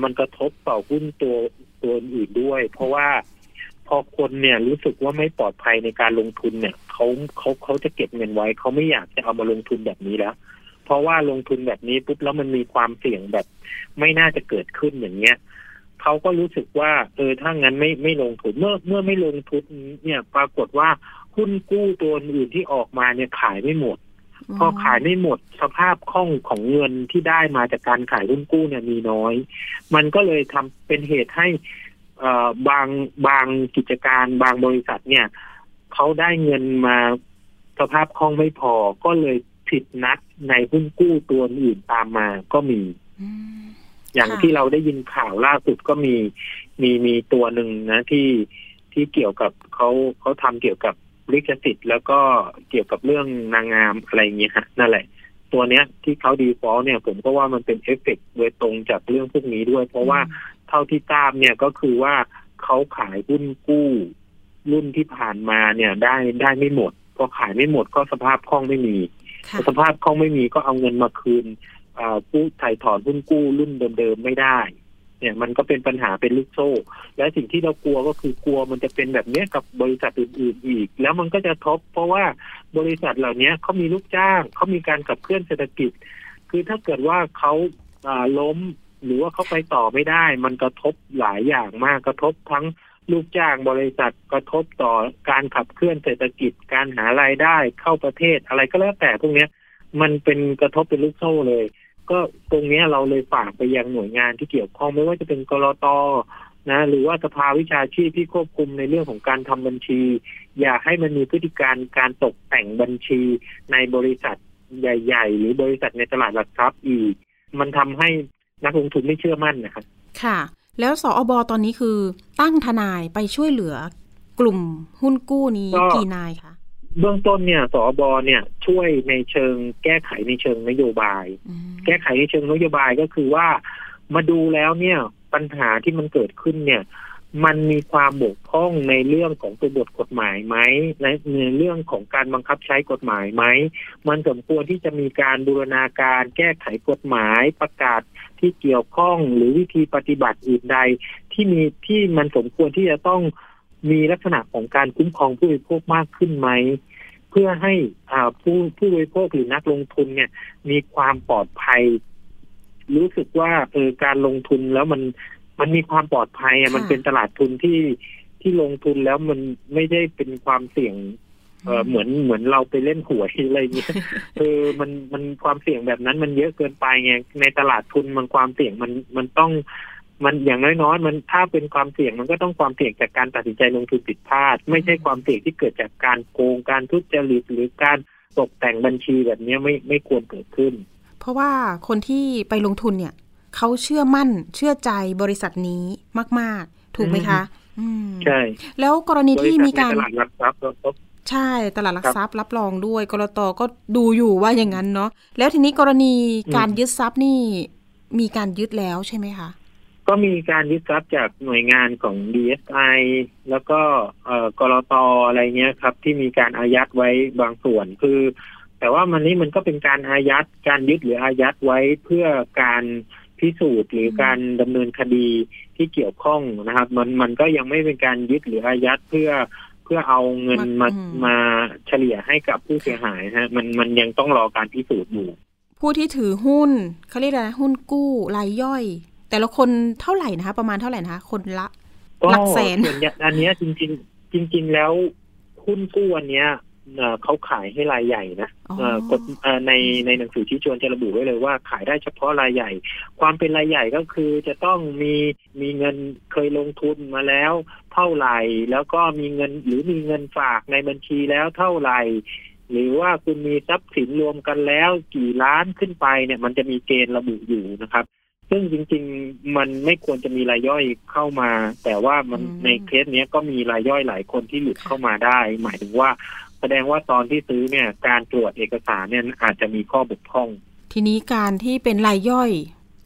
มันกระทบต่อหุ้นตัวตัวอื่นด้วย เพราะว่า พอคนเนี่ยรู้สึกว่าไม่ปลอดภัยในการลงทุนเนี่ยเขาเขาเขาจะเก็บเงินไว้เขาไม่อยากจะเอามาลงทุนแบบนี้แล้ว เพราะว่าลงทุนแบบนี้ปุ๊บแล้วมันมีความเสี่ยงแบบ ไม่น่าจะเกิดขึ้นอย่างเงี้ยเขาก็รู้สึกว่า เออถ้างั้นไม่ไม่ลงทุนเมื่อเมื่อไม่ลงทุนเนี่ยปรากฏว่าหุ้นกู้ตัวอื่นที่ออกมาเนี่ยขายไม่หมด พอขายไม่หมดสภาพคล่องของเงินที่ได้มาจากการขายหุ้นกู้เนี่ยมีน้อย มันก็เลยทำเป็นเหตุให้ บางบางกิจการบางบริษัทเนี่ยเขาได้เงินมาสภาพคล่องไม่พอก็เลยผิดนัดในหุ้นกู้ตัวอื่นตามมาก็มีอืมอย่างค่ะที่เราได้ยินข่าวล่าสุดก็มีมีมีตัวหนึ่งนะที่ที่เกี่ยวกับเขาเขาทำเกี่ยวกับลิขสิทธิ์แล้วก็เกี่ยวกับเรื่องนางงามอะไรอย่างเงี้ยฮะนั่นแหละ ตัวเนี้ยที่เขา default เนี่ยผมก็ว่ามันเป็นเอฟเฟกต์โดยตรงจากเรื่องพวกนี้ด้วย เพราะว่า เท่าที่ทราบเนี่ยก็คือว่าเขาขายหุ้นกู้ รุ่นที่ผ่านมาเนี่ยได้ได้ไม่หมดพอขายไม่หมดก็สภาพคล่องไม่มีค่ะสภาพคล่องไม่มีก็เอาเงินมาคืนอ่าผู้ถ่ายถอนหุ้นกู้รุ่นเดิมๆไม่ได้ เนี่ยมันก็เป็นปัญหาเป็นลูกโซ่ และสิ่งที่เรากลัวก็คือกลัวมันจะเป็นแบบเนี้ยกับบริษัทอื่นๆอีก แล้วมันก็จะทบ เพราะว่าบริษัทเหล่านี้เขามีลูกจ้างเขามีการขับเคลื่อนเศรษฐกิจ คือถ้าเกิดว่าเขาอ่าล้ม หรือว่าเขาไปต่อไม่ได้ มันกระทบหลายอย่างมากกระทบทั้งลูกจ้างบริษัทกระทบต่อการขับเคลื่อนเศรษฐกิจการหารายได้เข้าประเทศอะไรก็แล้วแต่พวกเนี้ย มันเป็นกระทบเป็นลูกโซ่เลย ก็ตรงนี้เราเลยฝากไปยังหน่วยงานที่เกี่ยวข้องไม่ว่าจะเป็นกรตนะหรือว่าสภาวิชาชีพที่ควบคุมในเรื่องของการทำบัญชี อยากให้มันมีพฤติการการตกแต่งบัญชีในบริษัทใหญ่ ๆ หรือบริษัทในตลาดหลักทรัพย์อีก มันทำให้ นักลงทุนไม่เชื่อมั่นนะครับค่ะ แล้วสอบตอนนี้คือตั้งทนายไปช่วยเหลือกลุ่มหุ้นกู้นี้ก็กี่นายคะเบื้องต้นเนี่ยสอบเนี่ยช่วยในเชิงแก้ไขในเชิงนโยบายอืมแก้ไขในเชิงนโยบายก็คือว่ามาดูแล้วเนี่ยปัญหาที่มันเกิดขึ้นเนี่ย มันมีความบกพร่องในเรื่องของตัวบทกฎหมายไหมและในเรื่องของการบังคับใช้กฎหมายไหมมันสมควรที่จะมีการบูรณาการแก้ไขกฎหมายประกาศ ที่เกี่ยวข้องหรือวิธีปฏิบัติอื่นใด ที่มีที่มันสมควรที่จะต้องมีลักษณะของการคุ้มครองผู้บริโภคมากขึ้นไหม เพื่อให้อ่าผู้ผู้บริโภคหรือนักลงทุนเนี่ย มีความปลอดภัย รู้สึกว่าเออการลงทุนแล้วมันมันมีความปลอดภัยอะมันเป็นตลาดทุนที่ที่ลงทุนแล้วมันไม่ได้เป็นความเสี่ยง เออเหมือนเหมือนเราไปเล่นหวยอะไรเงี้ยเออมันมันความเสี่ยงแบบนั้นมันเยอะเกินไปไงในตลาดทุนมันความเสี่ยงมันมันต้อง มันอย่างน้อยๆมันถ้าเป็นความเสี่ยงมันก็ต้องความเสี่ยงจากการตัดสินใจลงทุนผิดพลาด ไม่ใช่ความเสี่ยงที่เกิดจากการโกงการทุจริตหรือการตกแต่งบัญชีแบบเนี้ยไม่ไม่ควรเกิดขึ้น เพราะว่าคนที่ไปลงทุนเนี่ยเขาเชื่อมั่นเชื่อใจบริษัทนี้มาก ๆ ถูกไหมคะอืมใช่ แล้วกรณีที่มีการบริษัทในตลาดหลักทรัพย์ก็ ใช่ตลาดหลักทรัพย์รับรองด้วยกรตก็ดูอยู่ว่าอย่างนั้นเนาะแล้วทีนี้กรณีการยึดทรัพย์นี่มีการยึดแล้วใช่ไหมคะก็มีการยึดทรัพย์จากหน่วยงานของ DSI แล้วก็เอ่อกรตอะไรเงี้ยครับ ที่มีการอายัดไว้บางส่วนคือ แต่ว่ามันนี้มันก็เป็นการอายัดการยึดหรืออายัดไว้เพื่อการพิสูจน์หรือการดำเนินคดีที่เกี่ยวข้องนะครับ มันมันก็ยังไม่เป็นการยึดหรืออายัดเพื่อเพื่อเอาเงินมาอืมมาเฉลี่ยให้กับผู้เสียหายนะฮะ มันมันยังต้องรอการพิสูจน์อยู่ ผู้ที่ถือหุ้นเขาเรียกอะไรนะหุ้นกู้รายย่อย แต่ละคนเท่าไหร่นะคะ ประมาณเท่าไหร่นะคะ คนละก็หลักแสนส่วนใหญ่อันเนี้ยจริงๆจริงๆแล้วหุ้นกู้อันเนี้ยเอ่อเขาขายให้รายใหญ่นะอ๋อเอ่อกฎเอ่อในในหนังสือชี้ชวนจะระบุไว้เลยว่าขายได้เฉพาะรายใหญ่ ความเป็นรายใหญ่ก็คือจะต้องมีมีเงินเคยลงทุนมาแล้วเท่าไหร่ แล้วก็มีเงินหรือมีเงินฝากในบัญชีแล้วเท่าไหร่ หรือว่าคุณมีทรัพย์สินรวมกันแล้วกี่ล้านขึ้นไปเนี่ยมันจะมีเกณฑ์ระบุอยู่นะครับ ซึ่งจริง ๆ มันไม่ควรจะมีรายย่อยเข้ามา แต่ว่ามันอืมในเคสเนี้ยก็มีรายย่อยหลายคนที่หลุดเข้ามาได้ หมายถึงว่า แสดงว่าตอนที่ซื้อเนี่ย การตรวจเอกสารเนี่ยอาจจะมีข้อบกพร่อง ทีนี้การที่เป็นรายย่อย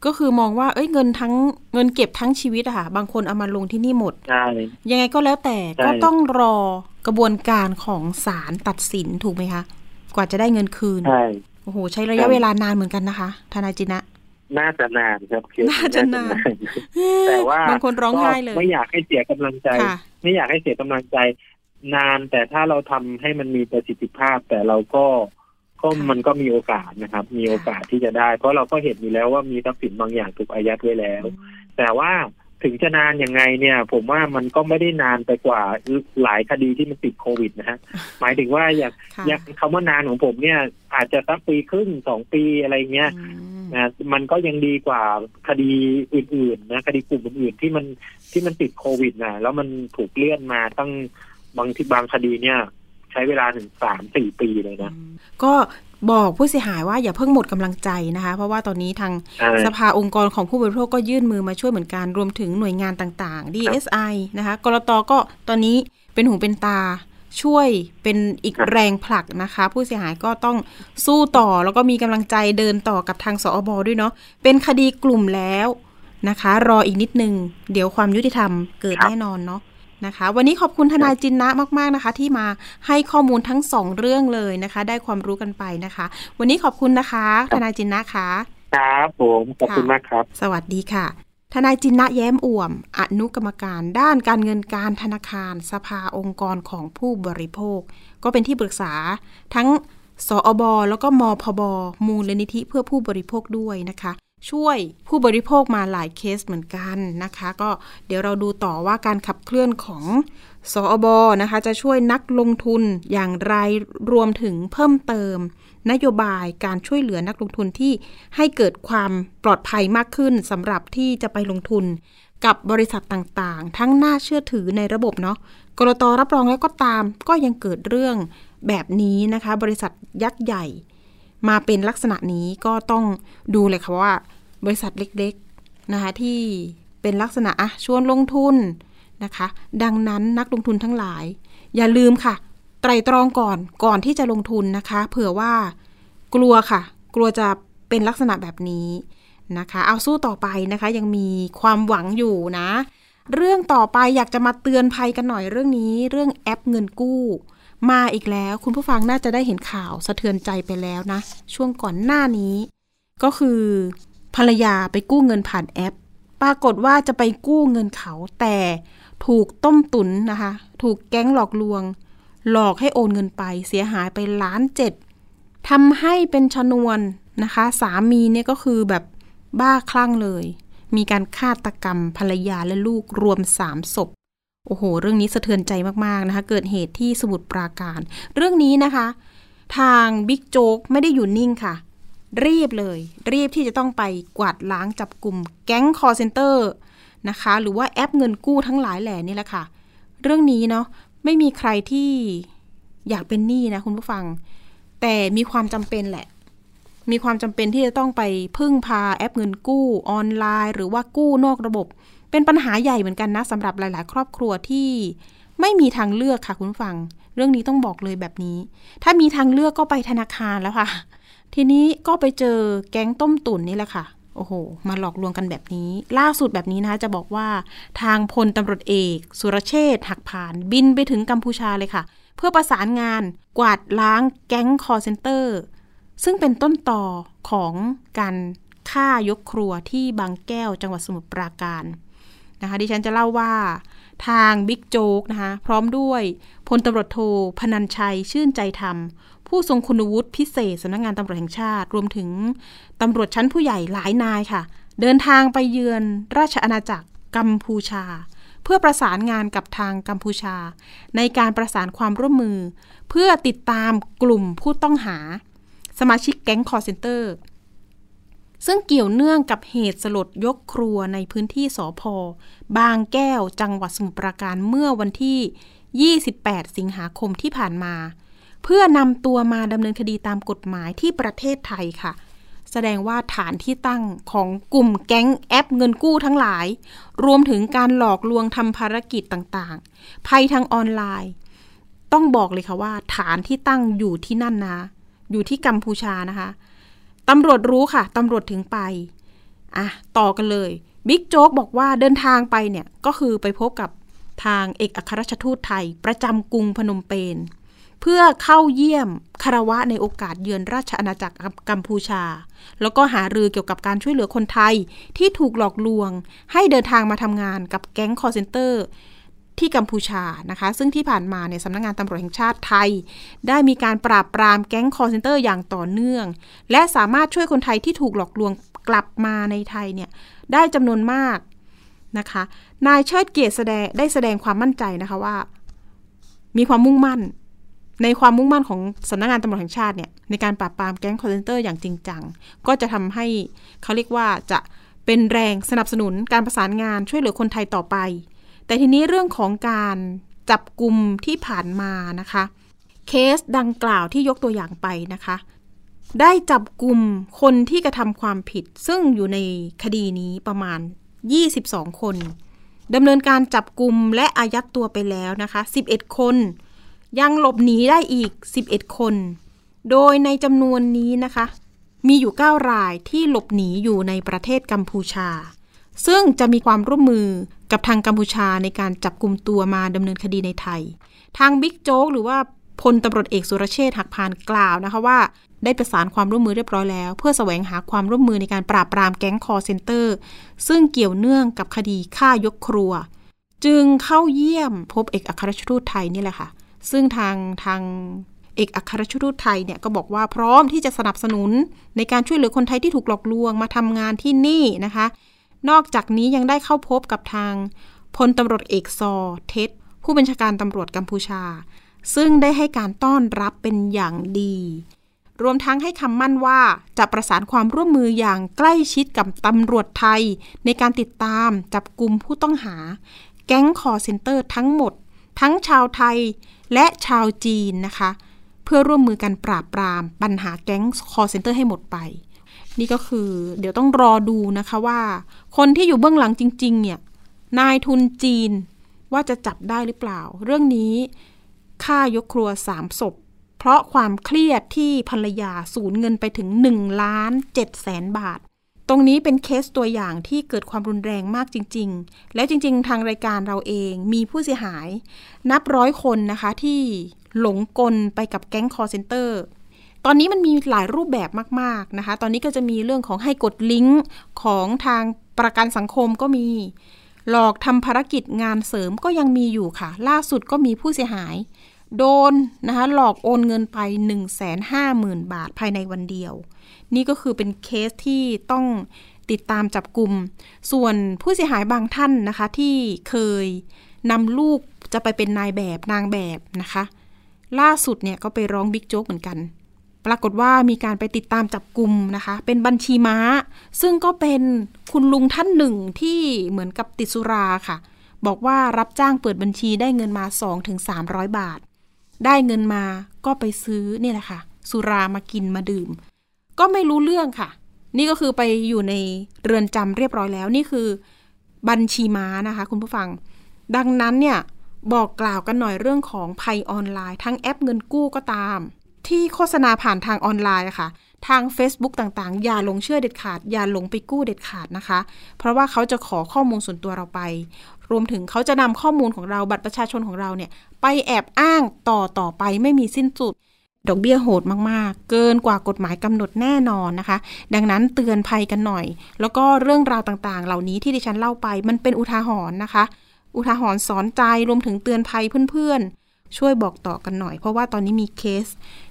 ก็คือมองว่าเอ้ยเงินทั้งเงินเก็บทั้งชีวิตอะค่ะบางคนเอามาลงที่นี่หมดใช่ยังไงก็แล้วแต่ใช่ก็ต้องรอกระบวนการของศาลตัดสินถูกไหมคะ กว่าจะได้เงินคืนใช่โอ้โห ใช้ระยะเวลานานเหมือนกันนะคะ ทนายจินะ น่าจะนานครับเคสน่าจะนานแต่ว่าบางคนร้องไห้เลยก็ไม่อยากให้เสียกำลังใจค่ะไม่อยากให้เสียกำลังใจ นานแต่ถ้าเราทำให้มันมีประสิทธิภาพ แต่เราก็ ก็ค่ะมันก็มีโอกาสนะครับ มีโอกาสที่จะได้ เพราะเราก็เห็นอยู่แล้วว่ามีทรัพย์สินบางอย่างถูกอายัดไว้แล้ว แต่ว่าถึงจะนานยังไงเนี่ย ผมว่ามันก็ไม่ได้นานไปกว่าหลายคดีที่มันติดโควิดนะฮะหมายถึงว่าอย่างค่ะอย่างคำว่านานของผมเนี่ย อาจจะสักปีครึ่งสองปีอะไรเงี้ยอืมนะมันก็ยังดีกว่าคดีอื่นๆนะคดีกลุ่มอื่นๆที่มันที่มันติดโควิดนะแล้วมันถูกเลื่อนมาตั้งบางที่บางคดีเนี่ย ใช้เวลาถึงสามสี่ปีเลยนะ ก็บอกผู้เสียหายว่าอย่าเพิ่งหมดกำลังใจนะคะ เพราะว่าตอนนี้ทางใช่สภาองค์กรของผู้บริโภคก็ยื่นมือมาช่วยเหมือนกัน รวมถึงหน่วยงานต่างๆ DSI นะคะกรตก็ตอนนี้เป็นหูเป็นตาช่วยเป็นอีกแรงผลักนะคะ ผู้เสียหายก็ต้องสู้ต่อแล้วก็มีกำลังใจเดินต่อกับทางสอบด้วยเนาะเป็นคดีกลุ่มแล้วนะคะ รออีกนิดนึง เดี๋ยวความยุติธรรมเกิดแน่นอนเนาะ นะคะ วันนี้ขอบคุณทนายจินนะมาก ๆนะคะ ที่มาให้ข้อมูลทั้งสองเรื่องเลยนะคะ ได้ความรู้กันไปนะคะ วันนี้ขอบคุณนะคะทนายจินนะคะครับผมขอบคุณมากครับ สวัสดีค่ะทนายจินนะแย้มอ่วม อนุกรรมการด้านการเงินการธนาคาร สภาองค์กรของผู้บริโภค ก็เป็นที่ปรึกษาทั้งสอบแล้วก็มพบ มูลนิธิเพื่อผู้บริโภคด้วยนะคะ ช่วยผู้บริโภคมาหลายเคสเหมือนกันนะคะ ก็เดี๋ยวเราดูต่อว่าการขับเคลื่อนของสอบนะคะจะช่วยนักลงทุนอย่างไรรวมถึงเพิ่มเติม นโยบายการช่วยเหลือนักลงทุนที่ให้เกิดความปลอดภัยมากขึ้นสำหรับที่จะไปลงทุนกับบริษัทต่างๆ ทั้งน่าเชื่อถือในระบบเนาะกรตรับรองแล้วก็ตามก็ยังเกิดเรื่องแบบนี้นะคะ บริษัทยักษ์ใหญ่ มาเป็นลักษณะนี้ก็ต้องดูเลยค่ะว่า บริษัทเล็กๆนะคะที่เป็นลักษณะอะชวนลงทุนนะคะ ดังนั้นนักลงทุนทั้งหลาย อย่าลืมค่ะ ไตรตรองก่อนก่อนที่จะลงทุนนะคะ เผื่อว่ากลัวค่ะ กลัวจะเป็นลักษณะแบบนี้นะคะ เอาสู้ต่อไปนะคะ ยังมีความหวังอยู่นะ เรื่องต่อไปอยากจะมาเตือนภัยกันหน่อยเรื่องนี้ เรื่องแอปเงินกู้ มาอีกแล้ว คุณผู้ฟังน่าจะได้เห็นข่าวสะเทือนใจไปแล้วนะ ช่วงก่อนหน้านี้ ก็คือ ภรรยาไปกู้เงินผ่านแอป ปรากฏว่าจะไปกู้เงินเขาแต่ถูกต้มตุนนะคะ ถูกแก๊งหลอกลวง หลอกให้โอนเงินไป เสียหายไปล้านเจ็ดทำให้เป็นชนวนนะคะ สามีเนี่ยก็คือแบบบ้าคลั่งเลย มีการฆาตกรรมภรรยาและลูกรวมสามศพ โอ้โห เรื่องนี้สะเทือนใจมากๆนะคะ เกิดเหตุที่สมุทรปราการ เรื่องนี้นะคะ ทางบิ๊กโจ๊กไม่ได้อยู่นิ่งค่ะ รีบเลย รีบที่จะต้องไปกวาดล้างจับกลุ่มแก๊งคอร์เซนเตอร์นะคะ หรือว่าแอปเงินกู้ทั้งหลายแหล่นี่แหละค่ะ เรื่องนี้เนาะไม่มีใครที่อยากเป็นหนี้นะคุณผู้ฟัง แต่มีความจำเป็นแหละ มีความจำเป็นที่จะต้องไปพึ่งพาแอปเงินกู้ออนไลน์ หรือว่ากู้นอกระบบ เป็นปัญหาใหญ่เหมือนกันนะสำหรับหลาย ๆ ครอบครัวที่ไม่มีทางเลือกค่ะคุณฟัง เรื่องนี้ต้องบอกเลยแบบนี้ ถ้ามีทางเลือกก็ไปธนาคารแล้วค่ะ ทีนี้ก็ไปเจอแก๊งต้มตุ๋นนี่แหละค่ะ โอ้โห มาหลอกลวงกันแบบนี้ ล่าสุดแบบนี้นะคะจะบอกว่าทางพลตำรวจเอก สุรเชษหักผ่านบินไปถึงกัมพูชาเลยค่ะ เพื่อประสานงานกวาดล้างแก๊งคอร์เซนเตอร์ซึ่งเป็นต้นต่อของการฆ่ายกครัวที่บางแก้วจังหวัดสมุทรปราการ นะคะดิฉันจะเล่าว่าทางบิ๊กโจ๊กนะคะพร้อมด้วยพลตำรวจโทพนันชัยชื่นใจธรรม ผู้ทรงคุณวุฒิพิเศษสำนักงานตำรวจแห่งชาติ รวมถึงตำรวจชั้นผู้ใหญ่หลายนายค่ะ เดินทางไปเยือนราชอาณาจักรกัมพูชา เพื่อประสานงานกับทางกัมพูชา ในการประสานความร่วมมือ เพื่อติดตามกลุ่มผู้ต้องหา สมาชิกแก๊งคอลเซ็นเตอร์ ซึ่งเกี่ยวเนื่องกับเหตุสลดยกครัวในพื้นที่สอพอบางแก้วจังหวัดสมุทรปราการเมื่อวันที่ 28 สิงหาคมที่ผ่านมา เพื่อนำตัวมาดำเนินคดีตามกฎหมายที่ประเทศไทยค่ะ แสดงว่าฐานที่ตั้งของกลุ่มแก๊งแอปเงินกู้ทั้งหลาย รวมถึงการหลอกลวงทำภารกิจต่างๆ ภัยทางออนไลน์ ต้องบอกเลยค่ะว่า ฐานที่ตั้งอยู่ที่นั่นนะ อยู่ที่กัมพูชานะคะ ตำรวจรู้ค่ะ ตำรวจถึงไป อะ ต่อกันเลย บิ๊กโจ๊กบอกว่าเดินทางไปเนี่ย ก็คือไปพบกับทางเอกอัครราชทูตไทย ประจำกรุงพนมเปญ เพื่อเข้าเยี่ยมคารวะในโอกาสเยือนราชอาณาจักรกัมพูชา แล้วก็หารือเกี่ยวกับการช่วยเหลือคนไทยที่ถูกหลอกลวง ให้เดินทางมาทำงานกับแก๊งคอลเซ็นเตอร์ ที่กัมพูชานะคะ ซึ่งที่ผ่านมาเนี่ยสำนักงานตำรวจแห่งชาติไทย ได้มีการปราบปรามแก๊งคอลเซ็นเตอร์อย่างต่อเนื่อง และสามารถช่วยคนไทยที่ถูกหลอกลวงกลับมาในไทยเนี่ยได้จำนวนมากนะคะ นายเชิดเกียรติแสดงได้แสดงความมั่นใจนะคะว่า มีความมุ่งมั่น ในความมุ่งมั่นของสำนักงานตำรวจแห่งชาติเนี่ยในการปราบปรามแก๊งคอลเซ็นเตอร์อย่างจริงจังก็จะทำให้เขาเรียกว่าจะเป็นแรงสนับสนุนการประสานงานช่วยเหลือคนไทยต่อไป แต่ทีนี้เรื่องของการจับกลุ่มที่ผ่านมานะคะ เคสดังกล่าวที่ยกตัวอย่างไปนะคะ ได้จับกลุ่มคนที่กระทำความผิด ซึ่งอยู่ในคดีนี้ประมาณ 22 คนดำเนินการจับกลุ่มและอายัดตัวไปแล้วนะคะ 11 คน ยังหลบหนีได้อีก 11 คน โดยในจำนวนนี้นะคะ มีอยู่ 9 รายที่หลบหนีอยู่ในประเทศกัมพูชา ซึ่งจะมีความร่วมมือกับทางกัมพูชาในการจับกลุ่มตัวมาดำเนินคดีในไทย ทางบิ๊กโจ๊กหรือว่าพลตำรวจเอกสุรเชษฐ์หักพาลกล่าวนะคะว่า ได้ประสานความร่วมมือเรียบร้อยแล้ว เพื่อแสวงหาความร่วมมือในการปราบปรามแก๊งคอลเซ็นเตอร์ ซึ่งเกี่ยวเนื่องกับคดีฆ่ายกครัว จึงเข้าเยี่ยมพบเอกอัครราชทูตไทยนี่แหละค่ะ ซึ่งทางทางเอกอัครราชทูตไทยเนี่ยก็บอกว่าพร้อมที่จะสนับสนุนในการช่วยเหลือคนไทยที่ถูกหลอกลวงมาทำงานที่นี่นะคะ นอกจากนี้ยังได้เข้าพบกับทางพลตำรวจเอกซอเท็ดผู้บัญชาการตำรวจกัมพูชา ซึ่งได้ให้การต้อนรับเป็นอย่างดี รวมทั้งให้คำมั่นว่าจะประสานความร่วมมืออย่างใกล้ชิดกับตำรวจไทย ในการติดตามจับกลุ่มผู้ต้องหา แก๊งคอลเซ็นเตอร์ทั้งหมด ทั้งชาวไทยและชาวจีนนะคะ เพื่อร่วมมือกันปราบปรามปัญหาแก๊งคอลเซ็นเตอร์ให้หมดไป นี่ก็คือ เดี๋ยวต้องรอดูนะคะว่า คนที่อยู่เบื้องหลังจริง ๆ เนี่ย นายทุนจีนว่าจะจับได้หรือเปล่า เรื่องนี้ฆ่ายกครัวสามศพ เพราะความเครียดที่ภรรยาสูญเงินไปถึง1ล้าน7แสนบาท ตรงนี้เป็นเคสตัวอย่างที่เกิดความรุนแรงมากจริง ๆ และจริง ๆ ทางรายการเราเองมีผู้เสียหาย นับร้อยคนนะคะที่หลงกลไปกับแก๊งคอลเซ็นเตอร์ ตอนนี้มันมีหลายรูปแบบมาก ๆนะคะ ตอนนี้ก็จะมีเรื่องของให้กดลิงก์ของทางประกันสังคมก็มี หลอกทำภารกิจงานเสริมก็ยังมีอยู่ค่ะ ล่าสุดก็มีผู้เสียหาย โดนนะคะหลอกโอนเงินไป 150,000 บาทภายในวันเดียว นี่ก็คือเป็นเคสที่ต้องติดตามจับกลุ่ม ส่วนผู้เสียหายบางท่านนะคะ ที่เคยนำลูกจะไปเป็นนายแบบนางแบบนะคะ ล่าสุดเนี่ยก็ไปร้องบิ๊กโจ๊กเหมือนกัน ปรากฏว่ามีการไปติดตามจับกลุ่มนะคะ เป็นบัญชีม้า ซึ่งก็เป็นคุณลุงท่านหนึ่งที่เหมือนกับติดสุราค่ะ บอกว่ารับจ้างเปิดบัญชีได้เงินมา 2-300 บาท ได้เงินมาก็ไปซื้อนี่แหละค่ะ สุรามากินมาดื่ม ก็ไม่รู้เรื่องค่ะ นี่ก็คือไปอยู่ในเรือนจำเรียบร้อยแล้วนี่คือ บัญชีม้านะคะ คุณผู้ฟัง ดังนั้นเนี่ยบอกกล่าวกันหน่อยเรื่องของภัยออนไลน์ ทั้งแอปเงินกู้ก็ตาม ที่โฆษณาผ่านทางออนไลน์อะค่ะ ทาง Facebook ต่างๆ อย่าหลงเชื่อเด็ดขาด อย่าหลงไปกู้เด็ดขาดนะคะ เพราะว่าเขาจะขอข้อมูลส่วนตัวเราไป รวมถึงเขาจะนำข้อมูลของเราบัตรประชาชนของเราเนี่ย ไปแอบอ้างต่อต่อไปไม่มีสิ้นสุดดอกเบี้ยโหดมาก ๆ เกินกว่ากฎหมายกำหนดแน่นอนนะคะ ดังนั้นเตือนภัยกันหน่อย แล้วก็เรื่องราวต่างๆ เหล่านี้ที่ดิฉันเล่าไป มันเป็นอุทาหรณ์นะคะ อุทาหรณ์สอนใจรวมถึงเตือนภัยเพื่อนๆ ช่วยบอกต่อกันหน่อย เพราะว่าตอนนี้มีเคส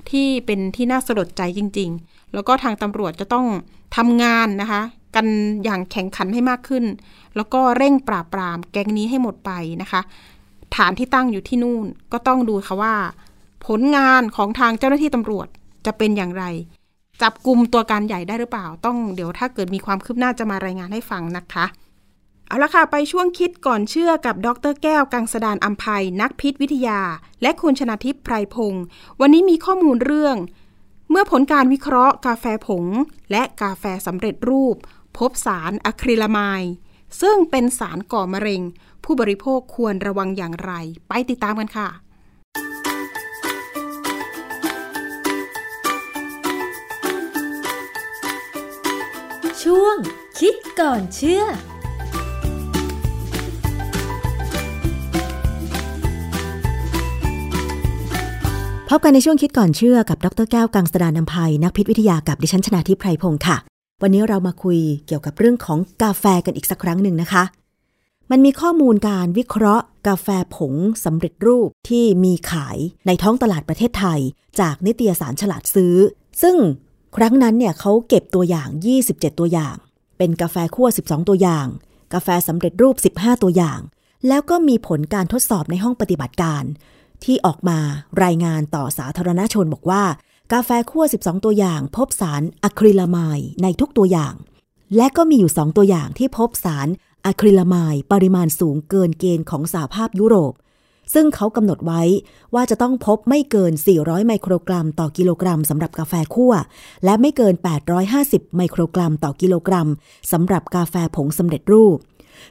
ที่เป็นที่น่าสลดใจจริง ๆ แล้วก็ทางตำรวจจะต้องทำงานนะคะ กันอย่างแข่งขันให้มากขึ้น แล้วก็เร่งปราบปรามแก๊งนี้ให้หมดไปนะคะ ฐานที่ตั้งอยู่ที่นู่นก็ต้องดูค่ะว่า ผลงานของทางเจ้าหน้าที่ตำรวจจะเป็นอย่างไร จับกลุ่มตัวการใหญ่ได้หรือเปล่า ต้องเดี๋ยวถ้าเกิดมีความคืบหน้าจะมารายงานให้ฟังนะคะ เอาละค่ะ ไปช่วงคิดก่อนเชื่อกับดรแก้วกังสดานอัมภัยนักพิษวิทยา และคุณชนาทิพย์ไพรพงศ์วันนี้มีข้อมูลเรื่อง เมื่อผลการวิเคราะห์กาแฟผง และกาแฟสำเร็จรูป พบสารอะคริลามายซึ่งเป็นสารก่อมะเร็ง ผู้บริโภคควรระวังอย่างไร ไปติดตามกันค่ะ ช่วงคิดก่อนเชื่อ พบกันในช่วงคิดก่อนเชื่อกับดรแก้วกังสดานนภัยนักพิษวิทยากับดิฉันชนาทิพไพรพงศ์ค่ะ วันนี้เรามาคุยเกี่ยวกับเรื่องของกาแฟกันอีกสักครั้งหนึ่งนะคะ มันมีข้อมูลการวิเคราะห์ กาแฟผงสำเร็จรูปที่มีขายในท้องตลาดประเทศไทย จากนิตยสารฉลาดซื้อ ซึ่งครั้งนั้นเนี่ยเขาเก็บตัวอย่าง 27 ตัวอย่าง เป็นกาแฟคั่ว 12 ตัวอย่าง กาแฟสำเร็จรูป 15 ตัวอย่าง แล้วก็มีผลการทดสอบในห้องปฏิบัติการ ที่ออกมารายงานต่อสาธารณชนบอกว่า กาแฟคั่ว 12 ตัวอย่าง พบสารอะคริลามายในทุกตัวอย่าง และก็มีอยู่ 2 ตัวอย่างที่พบสารอะคริลามายปริมาณสูงเกินเกณฑ์ของสหภาพยุโรป ซึ่งเขากำหนดไว้ว่าจะต้องพบไม่เกิน 400 ไมโครกรัมต่อกิโลกรัมสำหรับกาแฟคั่ว และไม่เกิน 850 ไมโครกรัมต่อกิโลกรัมสำหรับกาแฟผงสำเร็จรูป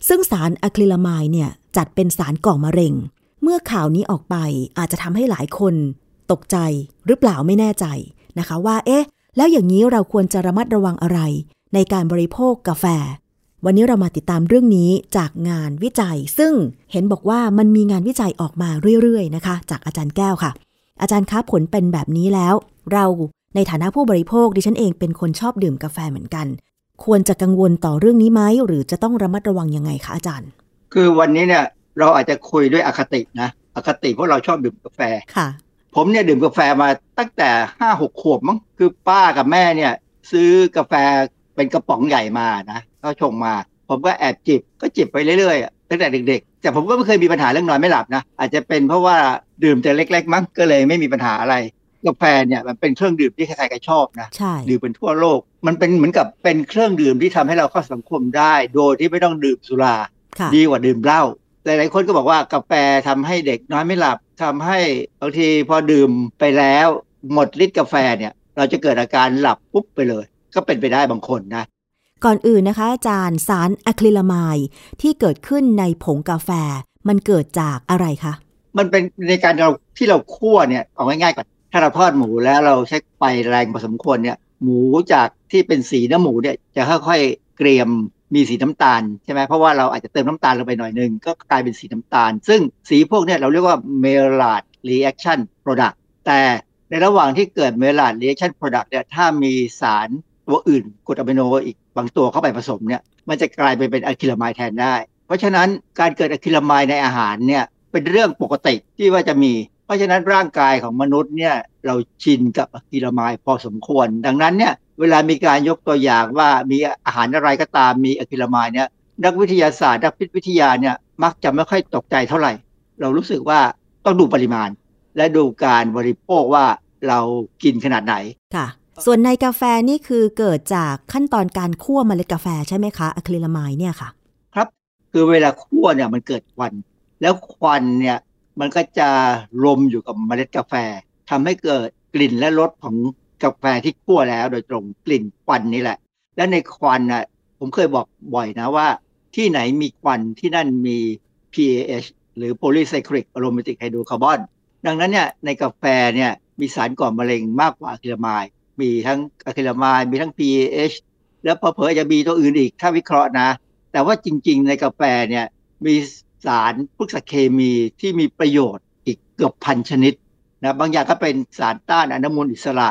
ซึ่งสารอะคริลามายเนี่ยจัดเป็นสารก่อมะเร็ง เมื่อข่าวนี้ออกไปอาจจะทำให้หลายคนตกใจหรือเปล่าไม่แน่ใจนะคะ ว่า เอ๊ะ แล้วอย่างนี้เราควรจะระมัดระวังอะไร ในการบริโภคกาแฟ วันนี้เรามาติดตามเรื่องนี้จากงานวิจัย ซึ่งเห็นบอกว่ามันมีงานวิจัยออกมาเรื่อยๆนะคะ จากอาจารย์แก้วค่ะ อาจารย์คะผลเป็นแบบนี้แล้ว เราในฐานะผู้บริโภคดิฉันเองเป็นคนชอบดื่มกาแฟเหมือนกัน ควรจะกังวลต่อเรื่องนี้ไหมหรือจะต้องระมัดระวังยังไงคะอาจารย์ คือวันนี้เนี่ย เราอาจจะคุยด้วยอคตินะ อคติเพราะเราชอบดื่มกาแฟค่ะ ผมเนี่ยดื่มกาแฟมาตั้งแต่ห้าหกขวบมั้งคือป้ากับแม่เนี่ย ซื้อกาแฟเป็นกระป๋องใหญ่มานะเขาชงมา ผมก็แอบจิบก็จิบไปเรื่อยๆตั้งแต่เด็กๆ แต่ผมก็ไม่เคยมีปัญหาเรื่องนอนไม่หลับนะ อาจจะเป็นเพราะว่าดื่มแต่เล็ก ๆ มั้งก็เลยไม่มีปัญหาอะไรกาแฟเนี่ยมันเป็นเครื่องดื่มที่ใครๆก็ชอบนะใช่ดื่มเป็นทั่วโลก มันเป็นเหมือนกับเป็นเครื่องดื่มที่ทำให้เราเข้าสังคมได้ โดยที่ไม่ต้องดื่มสุราค่ะดีกว่าดื่มเหล้า หลาย ๆ คนก็บอกว่ากาแฟทำให้เด็กนอนไม่หลับทำให้บางทีพอดื่มไปแล้ว หมดฤทธิ์กาแฟเนี่ย เราจะเกิดอาการหลับปุ๊บไปเลย ก็เป็นไปได้บางคนนะก่อนอื่นนะคะ อาจารย์สารอะคริลามายที่เกิดขึ้นในผงกาแฟ มันเกิดจากอะไรคะมันเป็นในการเราที่เราคั่วเนี่ยเอาง่ายๆก่อนถ้าเราทอดหมูแล้วเราใช้ไฟแรงพอสมควรเนี่ย หมูจากที่เป็นสีเนื้อหมูเนี่ยจะค่อยๆเกรียม มีสีน้ำตาลใช่ไหมเพราะว่าเราอาจจะเติมน้ำตาลลงไปหน่อยหนึ่งก็กลายเป็นสีน้ำตาล ซึ่งสีพวกนี้เราเรียกว่า Maillard reaction product แต่ในระหว่างที่เกิด Maillard reaction product เนี่ยถ้ามีสารตัวอื่นกรดอะมิโนอีกบางตัวเข้าไปผสมเนี่ยมันจะกลายไปเป็น acrylamide แทนได้ เพราะฉะนั้นการเกิด acrylamide ในอาหารเนี่ยเป็นเรื่องปกติที่ว่าจะมี เพราะฉะนั้นร่างกายของมนุษย์เนี่ยเราชินกับ acrylamide พอสมควร ดังนั้นเนี่ย เวลามีการยกตัวอย่างว่ามีอาหารอะไรก็ตามมีอะคริลามายด์เนี่ยนักวิทยาศาสตร์นักพิษวิทยาเนี่ยมักจะไม่ค่อยตกใจเท่าไหร่ เรารู้สึกว่าต้องดูปริมาณ และดูการบริโภคว่าเรากินขนาดไหนค่ะ ส่วนในกาแฟนี่คือเกิดจากขั้นตอนการคั่วเมล็ดกาแฟใช่ไหมคะอะคริลามายเนี่ยค่ะ ครับ คือเวลาคั่วเนี่ยมันเกิดควัน แล้วควันเนี่ยมันก็จะรวมอยู่กับเมล็ดกาแฟทำให้เกิดกลิ่นและรสของ กาแฟที่คั่วแล้วโดยตรงกลิ่นควันนี่แหละ และในควันน่ะผมเคยบอกบ่อยนะว่า ที่ไหนมีควันที่นั่นมี PAH หรือ polycyclic aromatic hydrocarbon ดังนั้นเนี่ยในกาแฟเนี่ยมีสารก่อมะเร็งมากกว่าอะคริลามายด์มีทั้งอะคริลามายด์มีทั้ง PAH แล้วพอเผลอๆจะมีตัวอื่นอีกถ้าวิเคราะห์นะ แต่ว่าจริง ๆ ในกาแฟเนี่ยมีสารพวกสารเคมีที่มีประโยชน์อีกเกือบพันชนิดนะบางอย่างก็เป็นสารต้านอนุมูลอิสระ